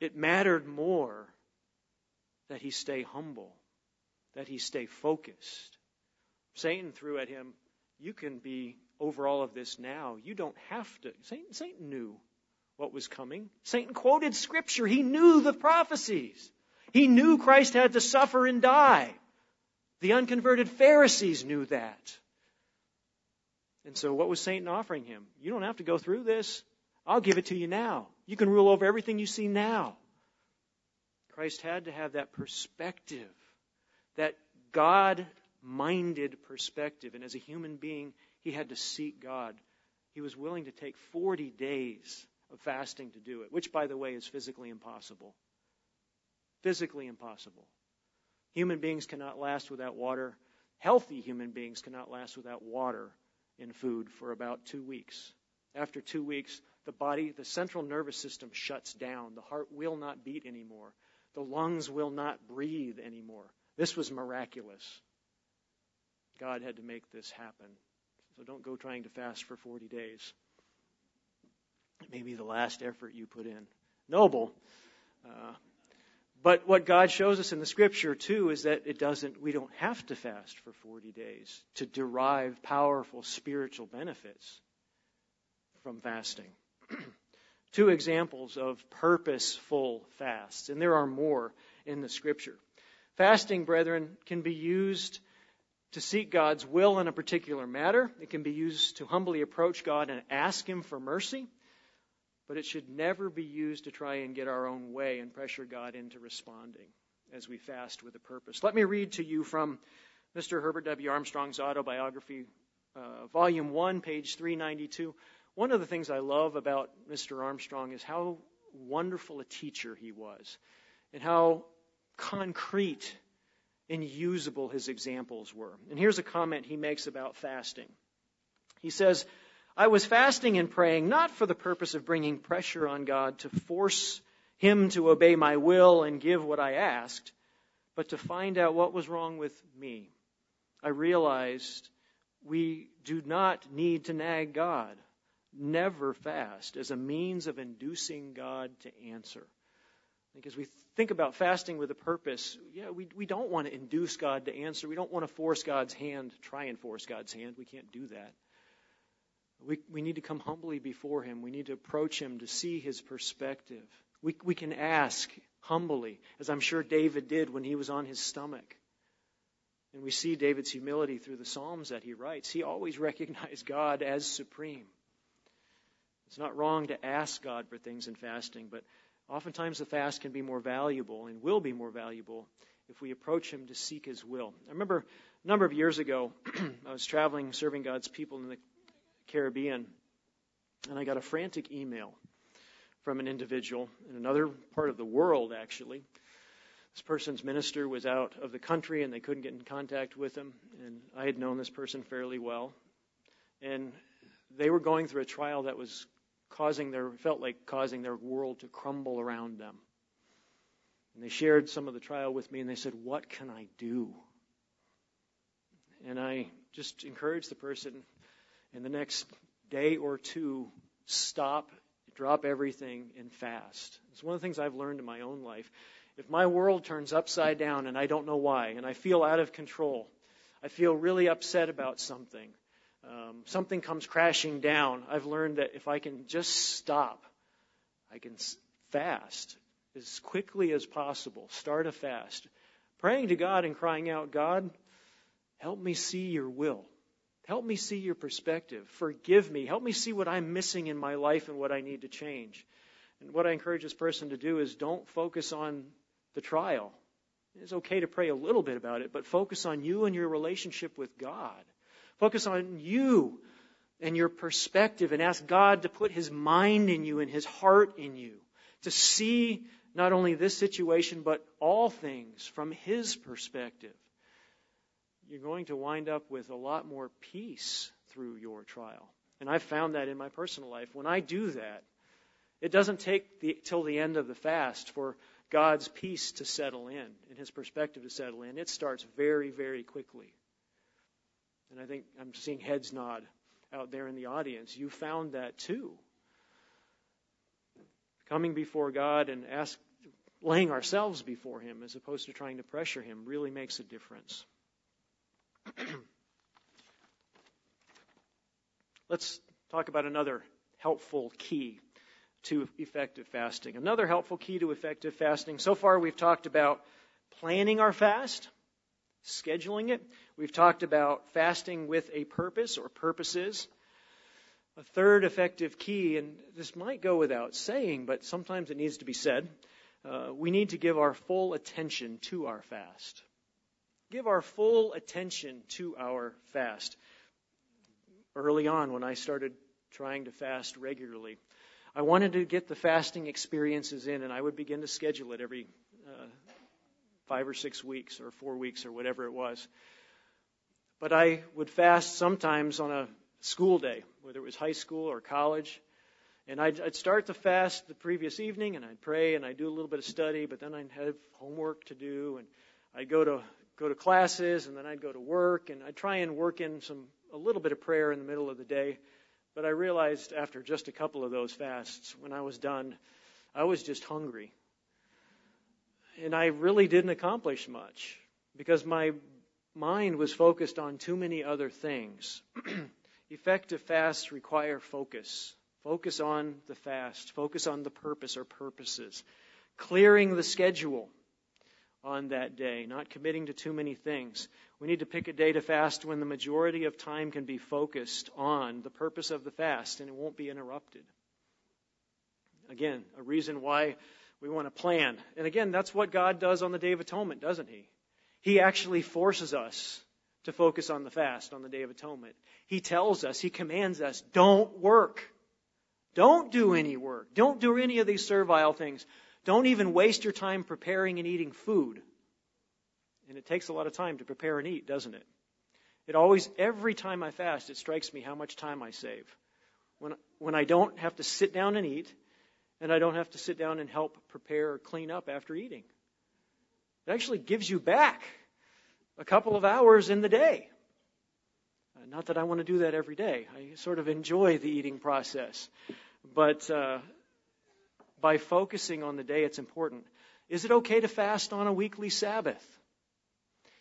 It mattered more that he stay humble, that he stay focused. Satan threw at him, You can be over all of this now. You don't have to. Satan, Satan knew what was coming. Satan quoted Scripture. He knew the prophecies. He knew Christ had to suffer and die. The unconverted Pharisees knew that. And so, what was Satan offering him? You don't have to go through this. I'll give it to you now. You can rule over everything you see now. Christ had to have that perspective, that God minded perspective. And as a human being, he had to seek God. He was willing to take 40 days of fasting to do it, which, by the way, is physically impossible. Physically impossible. Human beings cannot last without water. Healthy human beings cannot last without water in food for about two weeks. After two weeks, the body, the central nervous system shuts down. The heart will not beat anymore. The lungs will not breathe anymore. This was miraculous. God had to make this happen. So don't go trying to fast for 40 days. It may be the last effort you put in. Noble. Uh, but what God shows us in the scripture too is that it doesn't, we don't have to fast for 40 days to derive powerful spiritual benefits from fasting. Two examples of purposeful fasts, and there are more in the scripture. Fasting, brethren, can be used to seek God's will in a particular matter. It can be used to humbly approach God and ask Him for mercy. But it should never be used to try and get our own way and pressure God into responding as we fast with a purpose. Let me read to you from Mr. Herbert W. Armstrong's autobiography, uh, Volume 1, page 392. One of the things I love about Mr. Armstrong is how wonderful a teacher he was and how concrete and usable his examples were. And here's a comment he makes about fasting. He says, I was fasting and praying not for the purpose of bringing pressure on God to force Him to obey my will and give what I asked, but to find out what was wrong with me. I realized we do not need to nag God. Never fast as a means of inducing God to answer. Because we think about fasting with a purpose, yeah, we, we don't want to induce God to answer. We don't want to force God's hand, try and force God's hand. We can't do that. We, we need to come humbly before Him. We need to approach Him to see His perspective. We, we can ask humbly, as I'm sure David did when he was on his stomach. And we see David's humility through the Psalms that he writes. He always recognized God as supreme. It's not wrong to ask God for things in fasting, but oftentimes the fast can be more valuable and will be more valuable if we approach Him to seek His will. I remember a number of years ago, I was traveling serving God's people in the Caribbean, and I got a frantic email from an individual in another part of the world, actually. This person's minister was out of the country and they couldn't get in contact with him, and I had known this person fairly well. And they were going through a trial that was causing their felt like causing their world to crumble around them. And they shared some of the trial with me and they said, "What can I do?" And I just encouraged the person in the next day or two, stop, drop everything, and fast. It's one of the things I've learned in my own life. If my world turns upside down and I don't know why, and I feel out of control, I feel really upset about something. Um, something comes crashing down. I've learned that if I can just stop, I can fast as quickly as possible. Start a fast. Praying to God and crying out, God, help me see your will. Help me see your perspective. Forgive me. Help me see what I'm missing in my life and what I need to change. And what I encourage this person to do is don't focus on the trial. It's okay to pray a little bit about it, but focus on you and your relationship with God. Focus on you and your perspective and ask God to put His mind in you and His heart in you to see not only this situation, but all things from His perspective. You're going to wind up with a lot more peace through your trial. And I've found that in my personal life. When I do that, it doesn't take the, till the end of the fast for God's peace to settle in and His perspective to settle in. It starts very, very quickly. And I think I'm seeing heads nod out there in the audience. You found that too. Coming before God and ask, laying ourselves before Him as opposed to trying to pressure Him really makes a difference. Let's talk about another helpful key to effective fasting. Another helpful key to effective fasting. So far, we've talked about planning our fast, scheduling it. We've talked about fasting with a purpose or purposes. A third effective key, and this might go without saying, but sometimes it needs to be said. Uh, we need to give our full attention to our fast. Give our full attention to our fast. Early on, when I started trying to fast regularly, I wanted to get the fasting experiences in, and I would begin to schedule it every uh, five or six weeks or four weeks or whatever it was. But I would fast sometimes on a school day, whether it was high school or college. And I'd, I'd start the fast the previous evening, and I'd pray, and I'd do a little bit of study, but then I'd have homework to do, and I'd go to go to classes, and then I'd go to work, and I'd try and work in some a little bit of prayer in the middle of the day. But I realized after just a couple of those fasts, when I was done, I was just hungry. And I really didn't accomplish much because my mind was focused on too many other things. Effective fasts require focus. Focus on the fast. Focus on the purpose or purposes. Clearing the schedule on that day, not committing to too many things. We need to pick a day to fast when the majority of time can be focused on the purpose of the fast and it won't be interrupted. Again, a reason why we want to plan. And again, that's what God does on the Day of Atonement, doesn't He? He actually forces us to focus on the fast on the Day of Atonement. He tells us, He commands us, don't work. Don't do any work. Don't do any of these servile things. Don't even waste your time preparing and eating food. And it takes a lot of time to prepare and eat, doesn't it? It always, every time I fast, it strikes me how much time I save. When, when I don't have to sit down and eat, and I don't have to sit down and help prepare or clean up after eating. It actually gives you back a couple of hours in the day. Uh, not that I want to do that every day. I sort of enjoy the eating process. But uh, by focusing on the day, it's important. Is it okay to fast on a weekly Sabbath?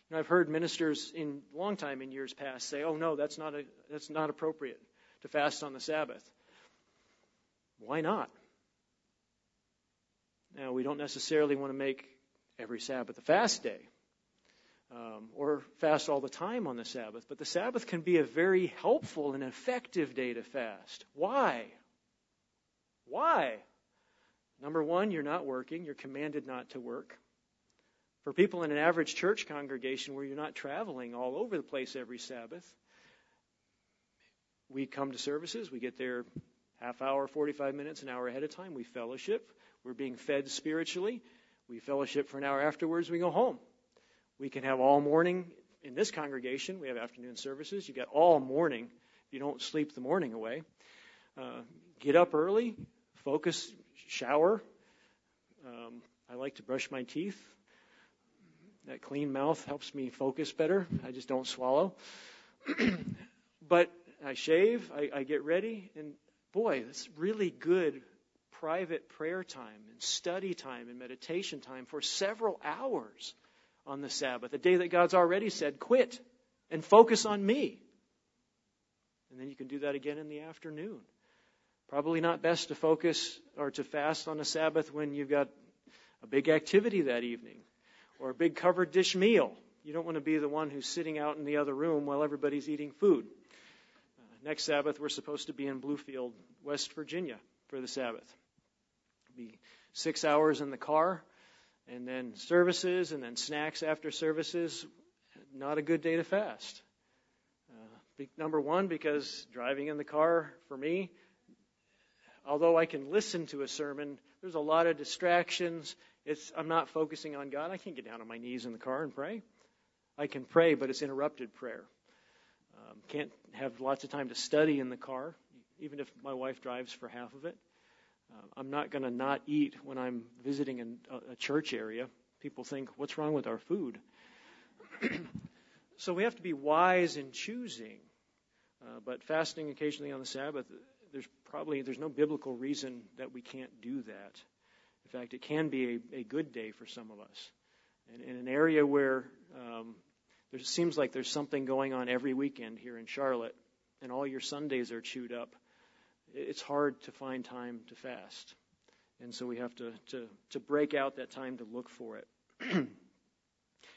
You know, I've heard ministers in long time in years past say, "Oh no, that's not a, that's not appropriate to fast on the Sabbath." Why not? Now, we don't necessarily want to make every Sabbath a fast day um, or fast all the time on the Sabbath, but the Sabbath can be a very helpful and effective day to fast. Why? Why? Number one, you're not working. You're commanded not to work. For people in an average church congregation where you're not traveling all over the place every Sabbath, we come to services, we get there half hour, 45 minutes, an hour ahead of time, we fellowship, we're being fed spiritually, we fellowship for an hour afterwards, we go home. We can have all morning in this congregation, we have afternoon services, you get all morning you don't sleep the morning away. Uh, get up early, focus shower. Um, I like to brush my teeth. That clean mouth helps me focus better. I just don't swallow. but I shave, I, I get ready, and boy, that's really good private prayer time and study time and meditation time for several hours on the Sabbath, a day that God's already said, quit. and focus on me. And then you can do that again in the afternoon. Probably not best to focus or to fast on a Sabbath when you've got a big activity that evening or a big covered dish meal. You don't want to be the one who's sitting out in the other room while everybody's eating food. Uh, next Sabbath, we're supposed to be in Bluefield, West Virginia for the Sabbath. Be six hours in the car, and then services, and then snacks after services. Not a good day to fast. Uh, number one, because driving in the car for me although I can listen to a sermon, there's a lot of distractions. It's, I'm not focusing on God. I can't get down on my knees in the car and pray. I can pray, but it's interrupted prayer. Um, can't have lots of time to study in the car, even if my wife drives for half of it. Uh, I'm not going to not eat when I'm visiting a, a church area. People think, what's wrong with our food? so we have to be wise in choosing. Uh, but fasting occasionally on the Sabbath there's probably there's no biblical reason that we can't do that. In fact, it can be a, a good day for some of us. And in an area where um, there seems like there's something going on every weekend here in Charlotte, and all your Sundays are chewed up, it's hard to find time to fast. And so we have to, to, to break out that time to look for it.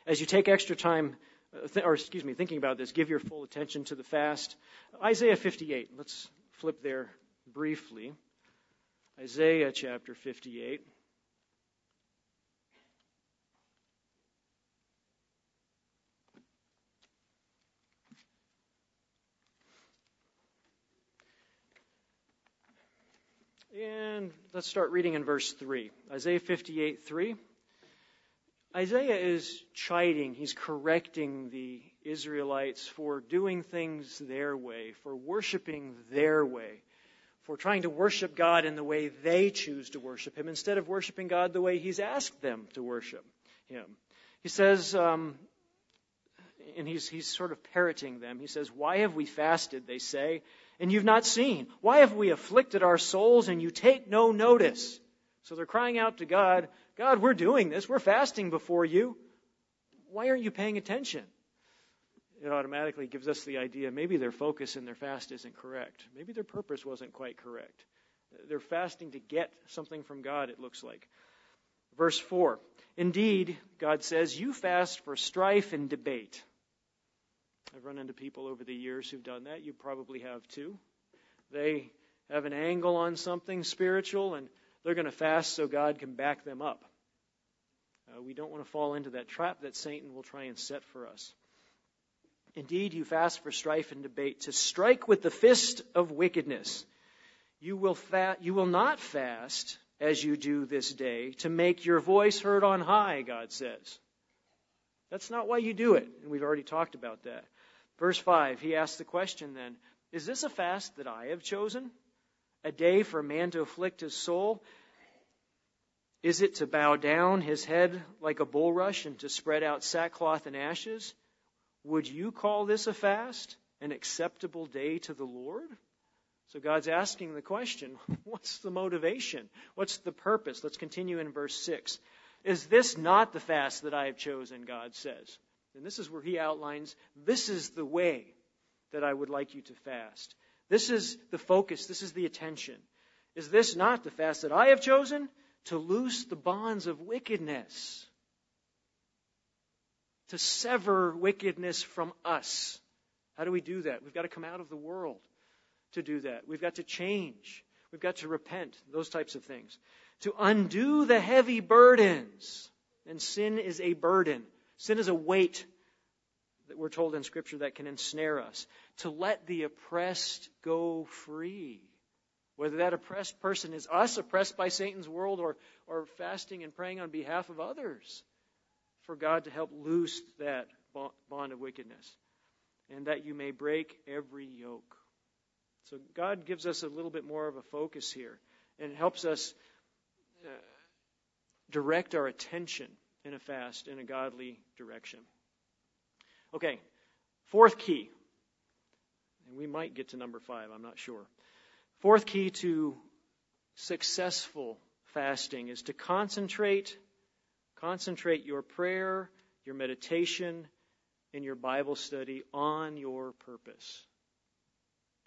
As you take extra time, uh, th- or excuse me, thinking about this, give your full attention to the fast. Isaiah 58. Let's flip there briefly. Isaiah chapter 58. And let's start reading in verse 3. Isaiah 58 3. Isaiah is chiding, he's correcting the Israelites for doing things their way, for worshiping their way, for trying to worship God in the way they choose to worship Him instead of worshiping God the way He's asked them to worship Him. He says, um, and he's, he's sort of parroting them. He says, Why have we fasted, they say, and you've not seen? Why have we afflicted our souls and you take no notice? So they're crying out to God, God, we're doing this. We're fasting before you. Why aren't you paying attention? It automatically gives us the idea maybe their focus in their fast isn't correct. Maybe their purpose wasn't quite correct. They're fasting to get something from God, it looks like. Verse 4 Indeed, God says, you fast for strife and debate. I've run into people over the years who've done that. You probably have too. They have an angle on something spiritual and they're going to fast so God can back them up. Uh, we don't want to fall into that trap that Satan will try and set for us. Indeed, you fast for strife and debate, to strike with the fist of wickedness. You will, fa- you will not fast as you do this day to make your voice heard on high, God says. That's not why you do it, and we've already talked about that. Verse 5, he asks the question then Is this a fast that I have chosen? a day for a man to afflict his soul? Is it to bow down his head like a bulrush and to spread out sackcloth and ashes? Would you call this a fast, an acceptable day to the Lord? So God's asking the question what's the motivation? What's the purpose? Let's continue in verse 6. Is this not the fast that I have chosen? God says. And this is where he outlines this is the way that I would like you to fast. This is the focus. This is the attention. Is this not the fast that I have chosen? To loose the bonds of wickedness. To sever wickedness from us. How do we do that? We've got to come out of the world to do that. We've got to change. We've got to repent. Those types of things. To undo the heavy burdens. And sin is a burden. Sin is a weight that we're told in Scripture that can ensnare us. To let the oppressed go free. Whether that oppressed person is us, oppressed by Satan's world, or, or fasting and praying on behalf of others. For God to help loose that bond of wickedness. And that you may break every yoke. So God gives us a little bit more of a focus here and helps us uh, direct our attention in a fast in a godly direction. Okay, fourth key. And we might get to number five, I'm not sure. Fourth key to successful fasting is to concentrate, concentrate your prayer, your meditation, and your Bible study on your purpose.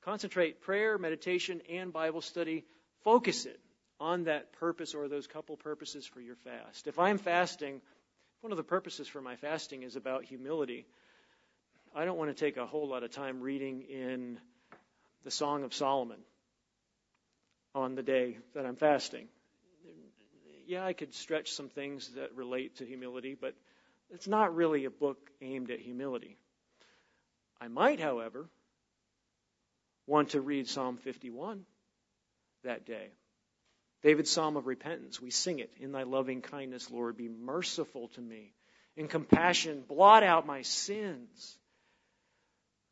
Concentrate prayer, meditation, and Bible study. Focus it on that purpose or those couple purposes for your fast. If I'm fasting, one of the purposes for my fasting is about humility. I don't want to take a whole lot of time reading in the Song of Solomon on the day that I'm fasting. Yeah, I could stretch some things that relate to humility, but it's not really a book aimed at humility. I might, however, want to read Psalm 51 that day. David's psalm of repentance. We sing it. In thy loving kindness, Lord, be merciful to me. In compassion, blot out my sins.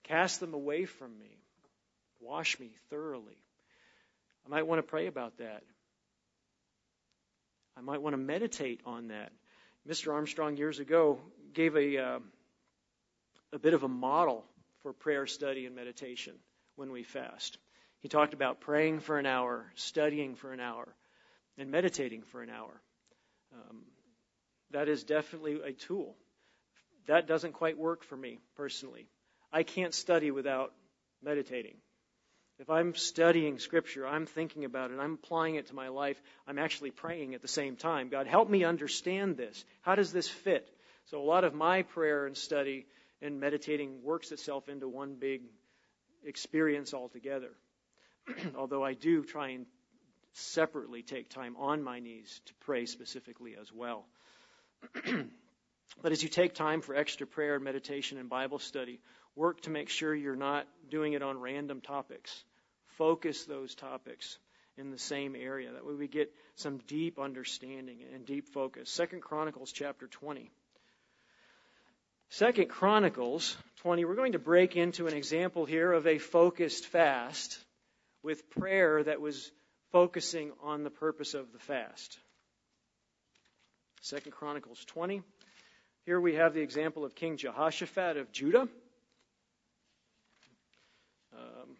Cast them away from me. Wash me thoroughly. I might want to pray about that. I might want to meditate on that. Mr. Armstrong years ago gave a uh, a bit of a model for prayer study and meditation when we fast. He talked about praying for an hour, studying for an hour, and meditating for an hour. Um, that is definitely a tool. That doesn't quite work for me personally. I can't study without meditating. If I'm studying Scripture, I'm thinking about it, I'm applying it to my life, I'm actually praying at the same time. God, help me understand this. How does this fit? So, a lot of my prayer and study and meditating works itself into one big experience altogether. Although I do try and separately take time on my knees to pray specifically as well. but as you take time for extra prayer and meditation and Bible study, Work to make sure you're not doing it on random topics. Focus those topics in the same area. That way we get some deep understanding and deep focus. Second Chronicles chapter 20. Second Chronicles 20, we're going to break into an example here of a focused fast with prayer that was focusing on the purpose of the fast. Second Chronicles 20. Here we have the example of King Jehoshaphat of Judah. Um,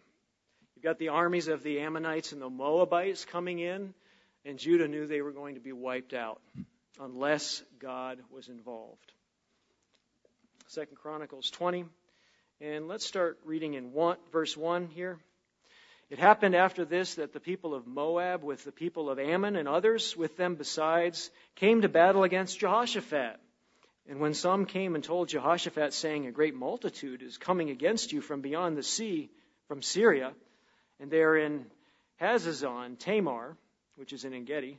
you've got the armies of the Ammonites and the Moabites coming in, and Judah knew they were going to be wiped out unless God was involved. Second Chronicles 20, and let's start reading in one, verse 1 here. It happened after this that the people of Moab, with the people of Ammon and others with them besides, came to battle against Jehoshaphat. And when some came and told Jehoshaphat, saying, A great multitude is coming against you from beyond the sea, from Syria, and they are in Hazazon, Tamar, which is in Engedi.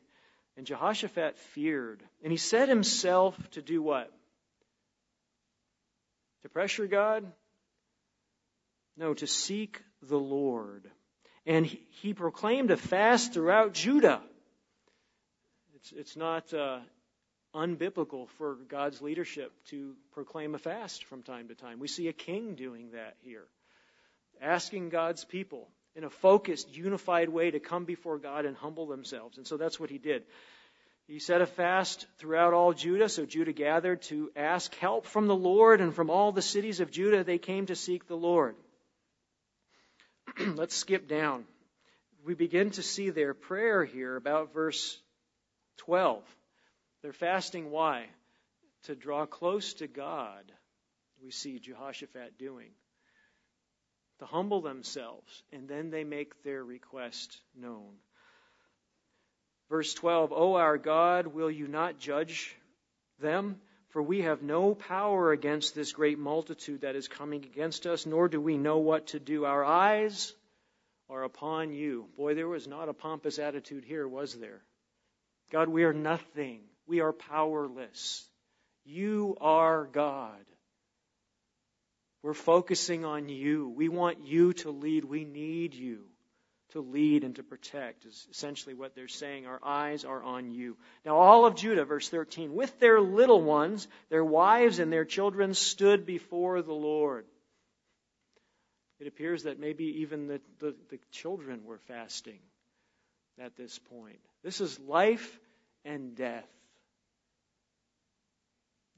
And Jehoshaphat feared. And he set himself to do what? To pressure God? No, to seek the Lord. And he, proclaimed a fast throughout Judah. It's, it's not uh, unbiblical for God's leadership to proclaim a fast from time to time. We see a king doing that here asking God's people in a focused, unified way to come before God and humble themselves. And so that's what he did. He set a fast throughout all Judah, so Judah gathered to ask help from the Lord, and from all the cities of Judah they came to seek the Lord. Let's skip down. We begin to see their prayer here about verse 12. They're fasting why? To draw close to God, we see Jehoshaphat doing to humble themselves, and then they make their request known. Verse 12, O our God, will you not judge them? For we have no power against this great multitude that is coming against us, nor do we know what to do. Our eyes are upon you. Boy, there was not a pompous attitude here, was there? God, we are nothing. We are powerless. You are God. We're focusing on you. We want you to lead. We need you to lead and to protect, is essentially what they're saying. Our eyes are on you. Now, all of Judah, verse 13, with their little ones, their wives and their children stood before the Lord. It appears that maybe even the, the, the children were fasting at this point. This is life and death.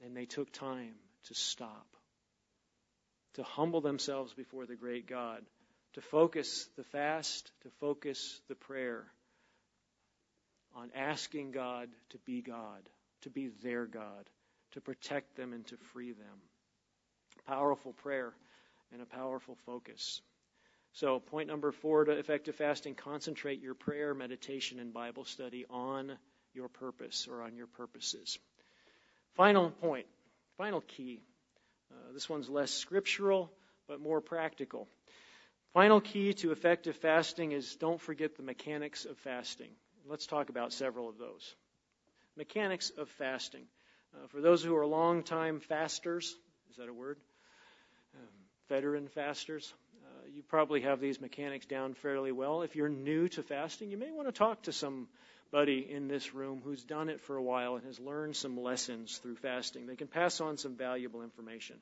And they took time to stop to humble themselves before the great God, to focus the fast, to focus the prayer on asking God to be God, to be their God, to protect them and to free them. powerful prayer and a powerful focus. So, point number four to effective fasting concentrate your prayer, meditation, and Bible study on your purpose or on your purposes. Final point, final key. Uh, this one's less scriptural, but more practical. Final key to effective fasting is don't forget the mechanics of fasting. Let's talk about several of those. Mechanics of fasting. Uh, for those who are long-time fasters, is that a word? Um, veteran fasters, uh, you probably have these mechanics down fairly well. If you're new to fasting, you may want to talk to somebody in this room who's done it for a while and has learned some lessons through fasting. They can pass on some valuable information.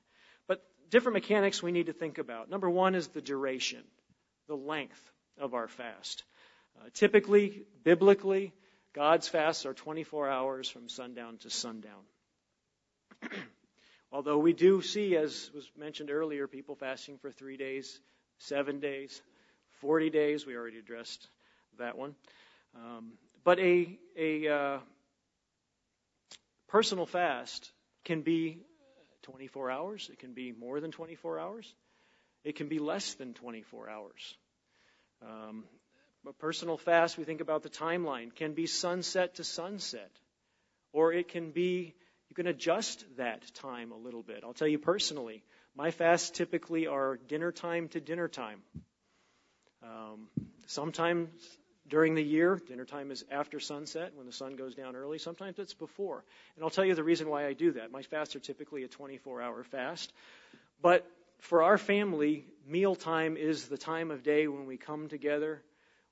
But different mechanics we need to think about. Number one is the duration, the length of our fast. Uh, typically, biblically, God's fasts are 24 hours from sundown to sundown. Although we do see, as was mentioned earlier, people fasting for three days, seven days, 40 days. We already addressed that one. Um, but a, a uh, personal fast can be 24 hours. It can be more than 24 hours. It can be less than 24 hours. Um, a personal fast, we think about the timeline, can be sunset to sunset. Or it can be, you can adjust that time a little bit. I'll tell you personally, my fasts typically are dinner time to dinner time. Um, sometimes during the year, dinner time is after sunset when the sun goes down early. Sometimes it's before. And I'll tell you the reason why I do that. My fasts are typically a 24 hour fast. But for our family, mealtime is the time of day when we come together,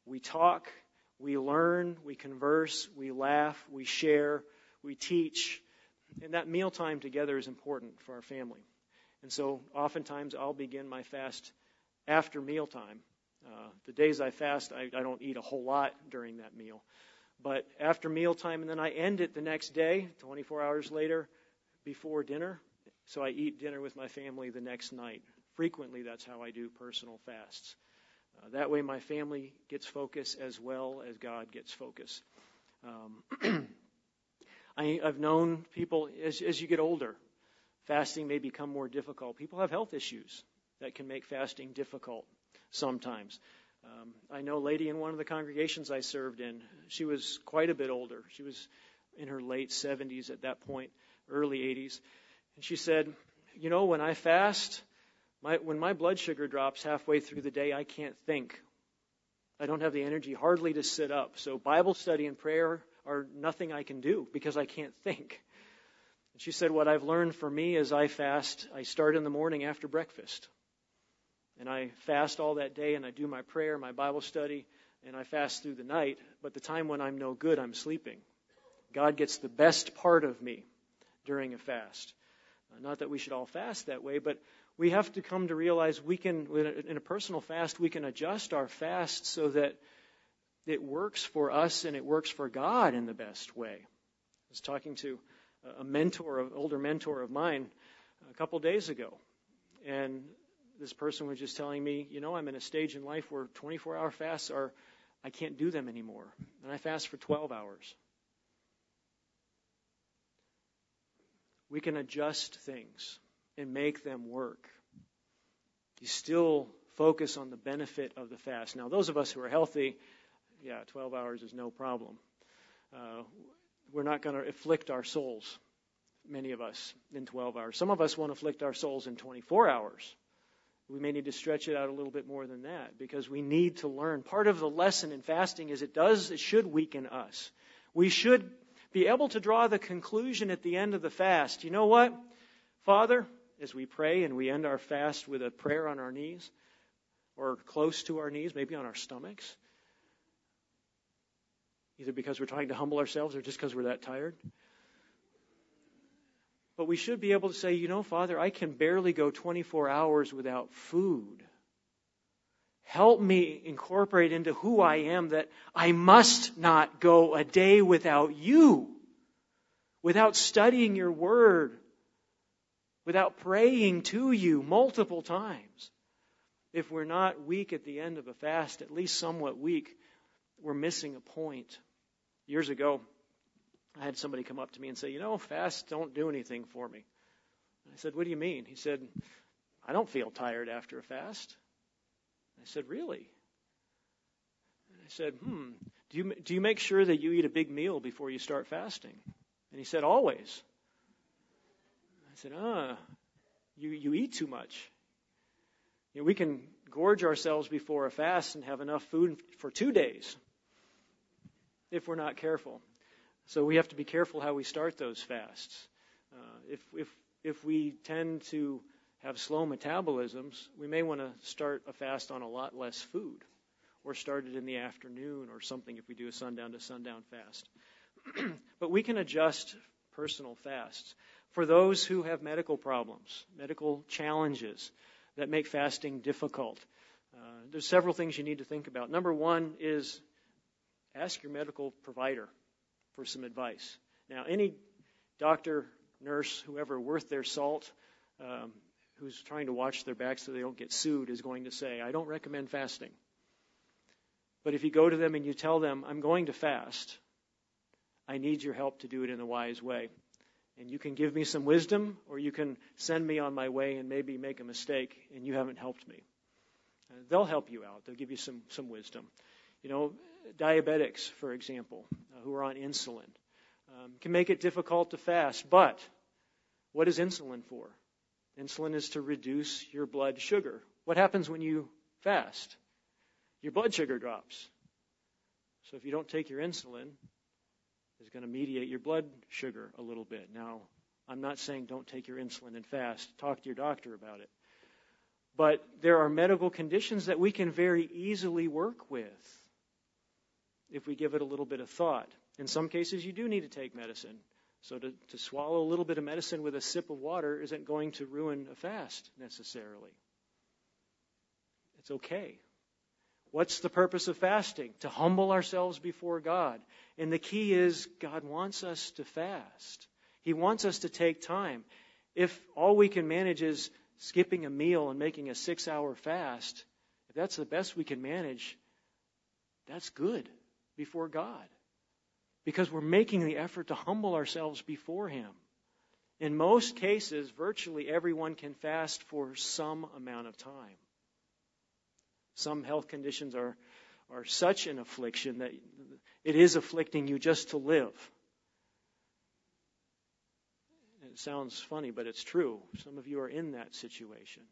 we talk, we learn, we converse, we laugh, we share, we teach. And that mealtime together is important for our family. And so oftentimes I'll begin my fast after mealtime uh, the days I fast, I, I don't eat a whole lot during that meal. But after mealtime, and then I end it the next day, 24 hours later, before dinner. So I eat dinner with my family the next night. Frequently, that's how I do personal fasts. Uh, that way, my family gets focus as well as God gets focus. Um, I, have known people as, as you get older, fasting may become more difficult. People have health issues that can make fasting difficult sometimes. Um, I know a lady in one of the congregations I served in. She was quite a bit older. She was in her late 70s at that point, early 80s. And she said, You know, when I fast, my, when my blood sugar drops halfway through the day, I can't think. I don't have the energy hardly to sit up. So Bible study and prayer are nothing I can do because I can't think. And she said, What I've learned for me is I fast, I start in the morning after breakfast. And I fast all that day and I do my prayer, my Bible study, and I fast through the night. But the time when I'm no good, I'm sleeping. God gets the best part of me during a fast. Uh, not that we should all fast that way, but we have to come to realize we can, in a personal fast, we can adjust our fast so that it works for us and it works for God in the best way. I was talking to a mentor, an older mentor of mine, a couple days ago, and this person was just telling me, you know, I'm in a stage in life where 24 hour fasts are, I can't do them anymore. And I fast for 12 hours. We can adjust things and make them work. You still focus on the benefit of the fast. Now, those of us who are healthy, yeah, 12 hours is no problem. Uh, we're not going to afflict our souls, many of us, in 12 hours. Some of us won't afflict our souls in 24 hours we may need to stretch it out a little bit more than that because we need to learn. Part of the lesson in fasting is it does, it should weaken us. We should be able to draw the conclusion at the end of the fast. You know what? Father, as we pray and we end our fast with a prayer on our knees or close to our knees, maybe on our stomachs, either because we're trying to humble ourselves or just because we're that tired. But we should be able to say, you know, Father, I can barely go 24 hours without food. Help me incorporate into who I am that I must not go a day without you, without studying your word, without praying to you multiple times. If we're not weak at the end of a fast, at least somewhat weak, we're missing a point. Years ago, I had somebody come up to me and say, You know, fasts don't do anything for me. I said, What do you mean? He said, I don't feel tired after a fast. I said, Really? And I said, Hmm, do you, do you make sure that you eat a big meal before you start fasting? And he said, Always. I said, Ah, you, you eat too much. You know, we can gorge ourselves before a fast and have enough food for two days if we're not careful. So we have to be careful how we start those fasts. Uh, if, if, if we tend to have slow metabolisms, we may want to start a fast on a lot less food or start it in the afternoon or something if we do a sundown to sundown fast. but we can adjust personal fasts. For those who have medical problems, medical challenges that make fasting difficult, uh, there's several things you need to think about. Number one is ask your medical provider for some advice. Now, any doctor, nurse, whoever worth their salt, um, who's trying to watch their back so they don't get sued, is going to say, I don't recommend fasting. But if you go to them and you tell them, I'm going to fast, I need your help to do it in a wise way. And you can give me some wisdom, or you can send me on my way and maybe make a mistake, and you haven't helped me. Uh, they'll help you out. They'll give you some, some wisdom. You know, diabetics, for example, uh, who are on insulin, um, can make it difficult to fast. But what is insulin for? Insulin is to reduce your blood sugar. What happens when you fast? Your blood sugar drops. So if you don't take your insulin, it's going to mediate your blood sugar a little bit. Now, I'm not saying don't take your insulin and fast. Talk to your doctor about it. But there are medical conditions that we can very easily work with if we give it a little bit of thought. In some cases, you do need to take medicine. So to, to swallow a little bit of medicine with a sip of water isn't going to ruin a fast necessarily. It's okay. What's the purpose of fasting? To humble ourselves before God. And the key is God wants us to fast. He wants us to take time. If all we can manage is skipping a meal and making a six hour fast, if that's the best we can manage, that's good before God because we're making the effort to humble ourselves before Him. In most cases, virtually everyone can fast for some amount of time. Some health conditions are, are such an affliction that it is afflicting you just to live. It sounds funny, but it's true. Some of you are in that situation.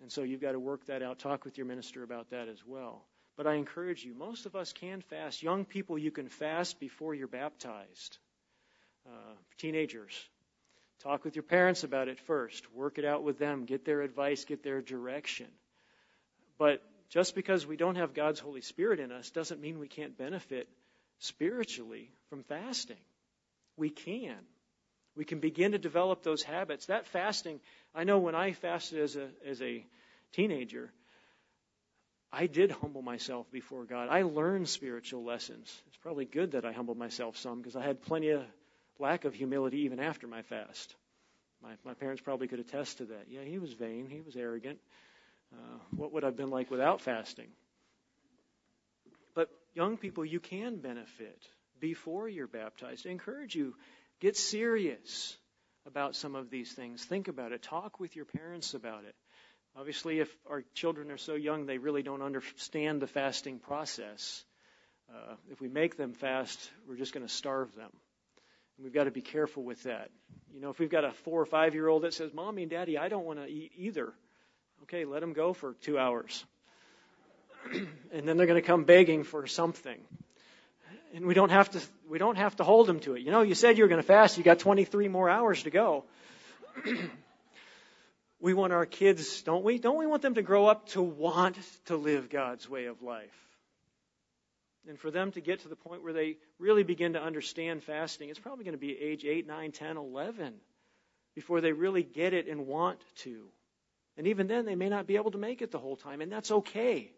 And so you've got to work that out. Talk with your minister about that as well. But I encourage you, most of us can fast. Young people, you can fast before you're baptized. Uh, teenagers, talk with your parents about it first. Work it out with them. Get their advice, get their direction. But just because we don't have God's Holy Spirit in us doesn't mean we can't benefit spiritually from fasting. We can. We can begin to develop those habits. That fasting, I know when I fasted as a, as a teenager, I did humble myself before God. I learned spiritual lessons. It's probably good that I humbled myself some because I had plenty of lack of humility even after my fast. My, my parents probably could attest to that. Yeah, he was vain. He was arrogant. Uh, what would I have been like without fasting? But young people, you can benefit before you're baptized. I encourage you, get serious about some of these things. Think about it. Talk with your parents about it. Obviously, if our children are so young they really don't understand the fasting process, uh, if we make them fast, we're just going to starve them. And we've got to be careful with that. You know, if we've got a four or five year old that says, Mommy and Daddy, I don't want to eat either, okay, let them go for two hours. and then they're going to come begging for something. And we don't have to we don't have to hold them to it. You know, you said you were going to fast, you got 23 more hours to go. we want our kids, don't we? Don't we want them to grow up to want to live God's way of life? And for them to get to the point where they really begin to understand fasting, it's probably going to be age 8, 9, 10, 11 before they really get it and want to. And even then, they may not be able to make it the whole time, and that's okay.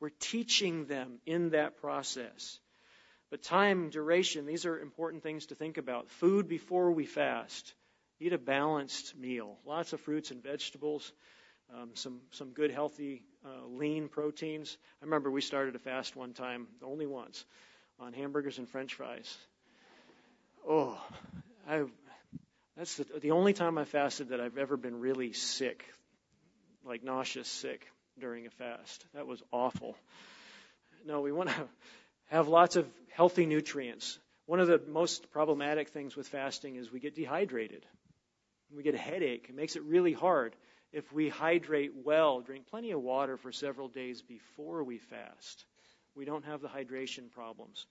We're teaching them in that process. But time, duration, these are important things to think about. Food before we fast. Eat a balanced meal. Lots of fruits and vegetables. Um, some some good healthy uh, lean proteins. I remember we started a fast one time, only once, on hamburgers and French fries. Oh, I that's the, the only time I fasted that I've ever been really sick like nauseous sick during a fast. That was awful. No, we want to have lots of healthy nutrients. One of the most problematic things with fasting is we get dehydrated. We get a headache. It makes it really hard. If we hydrate well, drink plenty of water for several days before we fast, we don't have the hydration problems.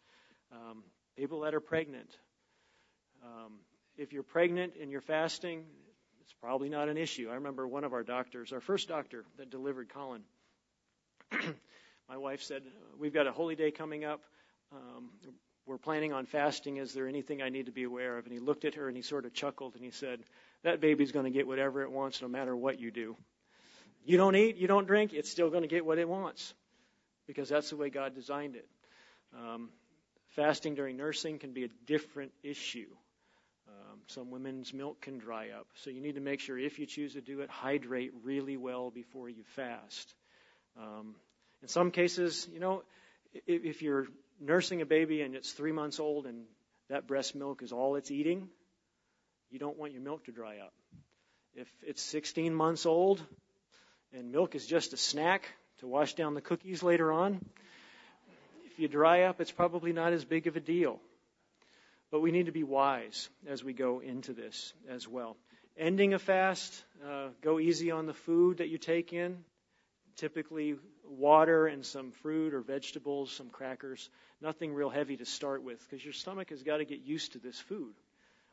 Um, people that are pregnant, um, if you're pregnant and you're fasting, it's probably not an issue. I remember one of our doctors, our first doctor that delivered Colin, my wife said, We've got a holy day coming up. Um, we're planning on fasting. Is there anything I need to be aware of? And he looked at her and he sort of chuckled and he said, That baby's going to get whatever it wants no matter what you do. You don't eat, you don't drink, it's still going to get what it wants because that's the way God designed it. Um, fasting during nursing can be a different issue. Um, some women's milk can dry up. So you need to make sure if you choose to do it, hydrate really well before you fast. Um, in some cases, you know, if, if you're nursing a baby and it's three months old and that breast milk is all it's eating, you don't want your milk to dry up. If it's 16 months old and milk is just a snack to wash down the cookies later on, if you dry up, it's probably not as big of a deal. But we need to be wise as we go into this as well. Ending a fast, uh, go easy on the food that you take in. Typically, water and some fruit or vegetables, some crackers. Nothing real heavy to start with because your stomach has got to get used to this food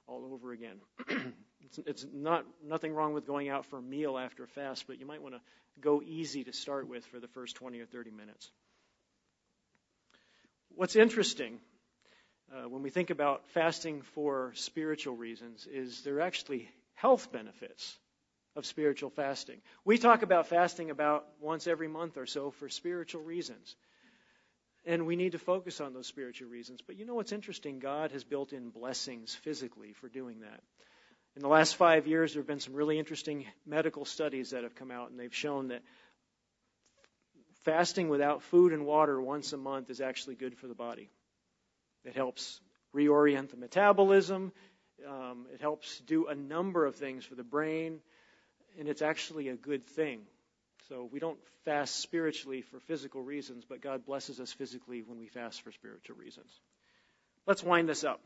all over again. it's, it's not nothing wrong with going out for a meal after a fast, but you might want to go easy to start with for the first 20 or 30 minutes. What's interesting uh, when we think about fasting for spiritual reasons is there are actually health benefits of spiritual fasting. We talk about fasting about once every month or so for spiritual reasons. And we need to focus on those spiritual reasons. But you know what's interesting? God has built in blessings physically for doing that. In the last five years, there have been some really interesting medical studies that have come out, and they've shown that fasting without food and water once a month is actually good for the body. It helps reorient the metabolism. Um, it helps do a number of things for the brain, and it's actually a good thing. So we don't fast spiritually for physical reasons, but God blesses us physically when we fast for spiritual reasons. Let's wind this up.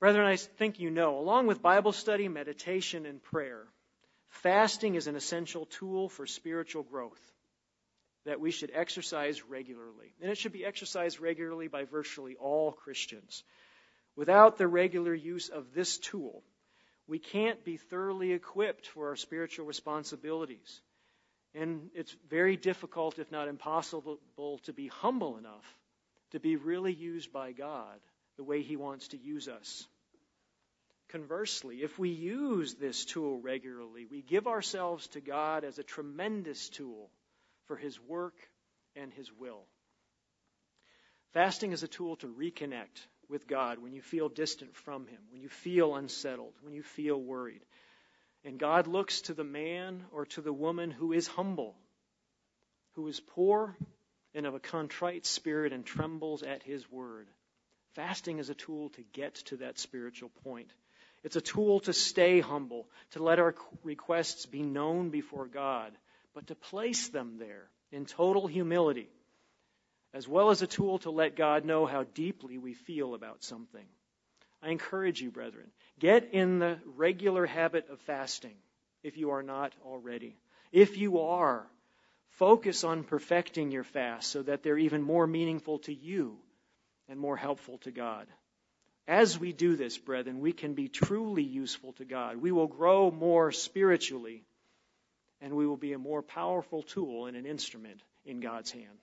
Brethren, I think you know, along with Bible study, meditation, and prayer, fasting is an essential tool for spiritual growth that we should exercise regularly. And it should be exercised regularly by virtually all Christians. Without the regular use of this tool, we can't be thoroughly equipped for our spiritual responsibilities. And it's very difficult, if not impossible, to be humble enough to be really used by God the way He wants to use us. Conversely, if we use this tool regularly, we give ourselves to God as a tremendous tool for His work and His will. Fasting is a tool to reconnect with God when you feel distant from Him, when you feel unsettled, when you feel worried. And God looks to the man or to the woman who is humble, who is poor and of a contrite spirit and trembles at His word. Fasting is a tool to get to that spiritual point. It's a tool to stay humble, to let our requests be known before God, but to place them there in total humility, as well as a tool to let God know how deeply we feel about something. I encourage you, brethren, get in the regular habit of fasting if you are not already. If you are, focus on perfecting your fast so that they're even more meaningful to you and more helpful to God. As we do this, brethren, we can be truly useful to God. We will grow more spiritually and we will be a more powerful tool and an instrument in God's hand.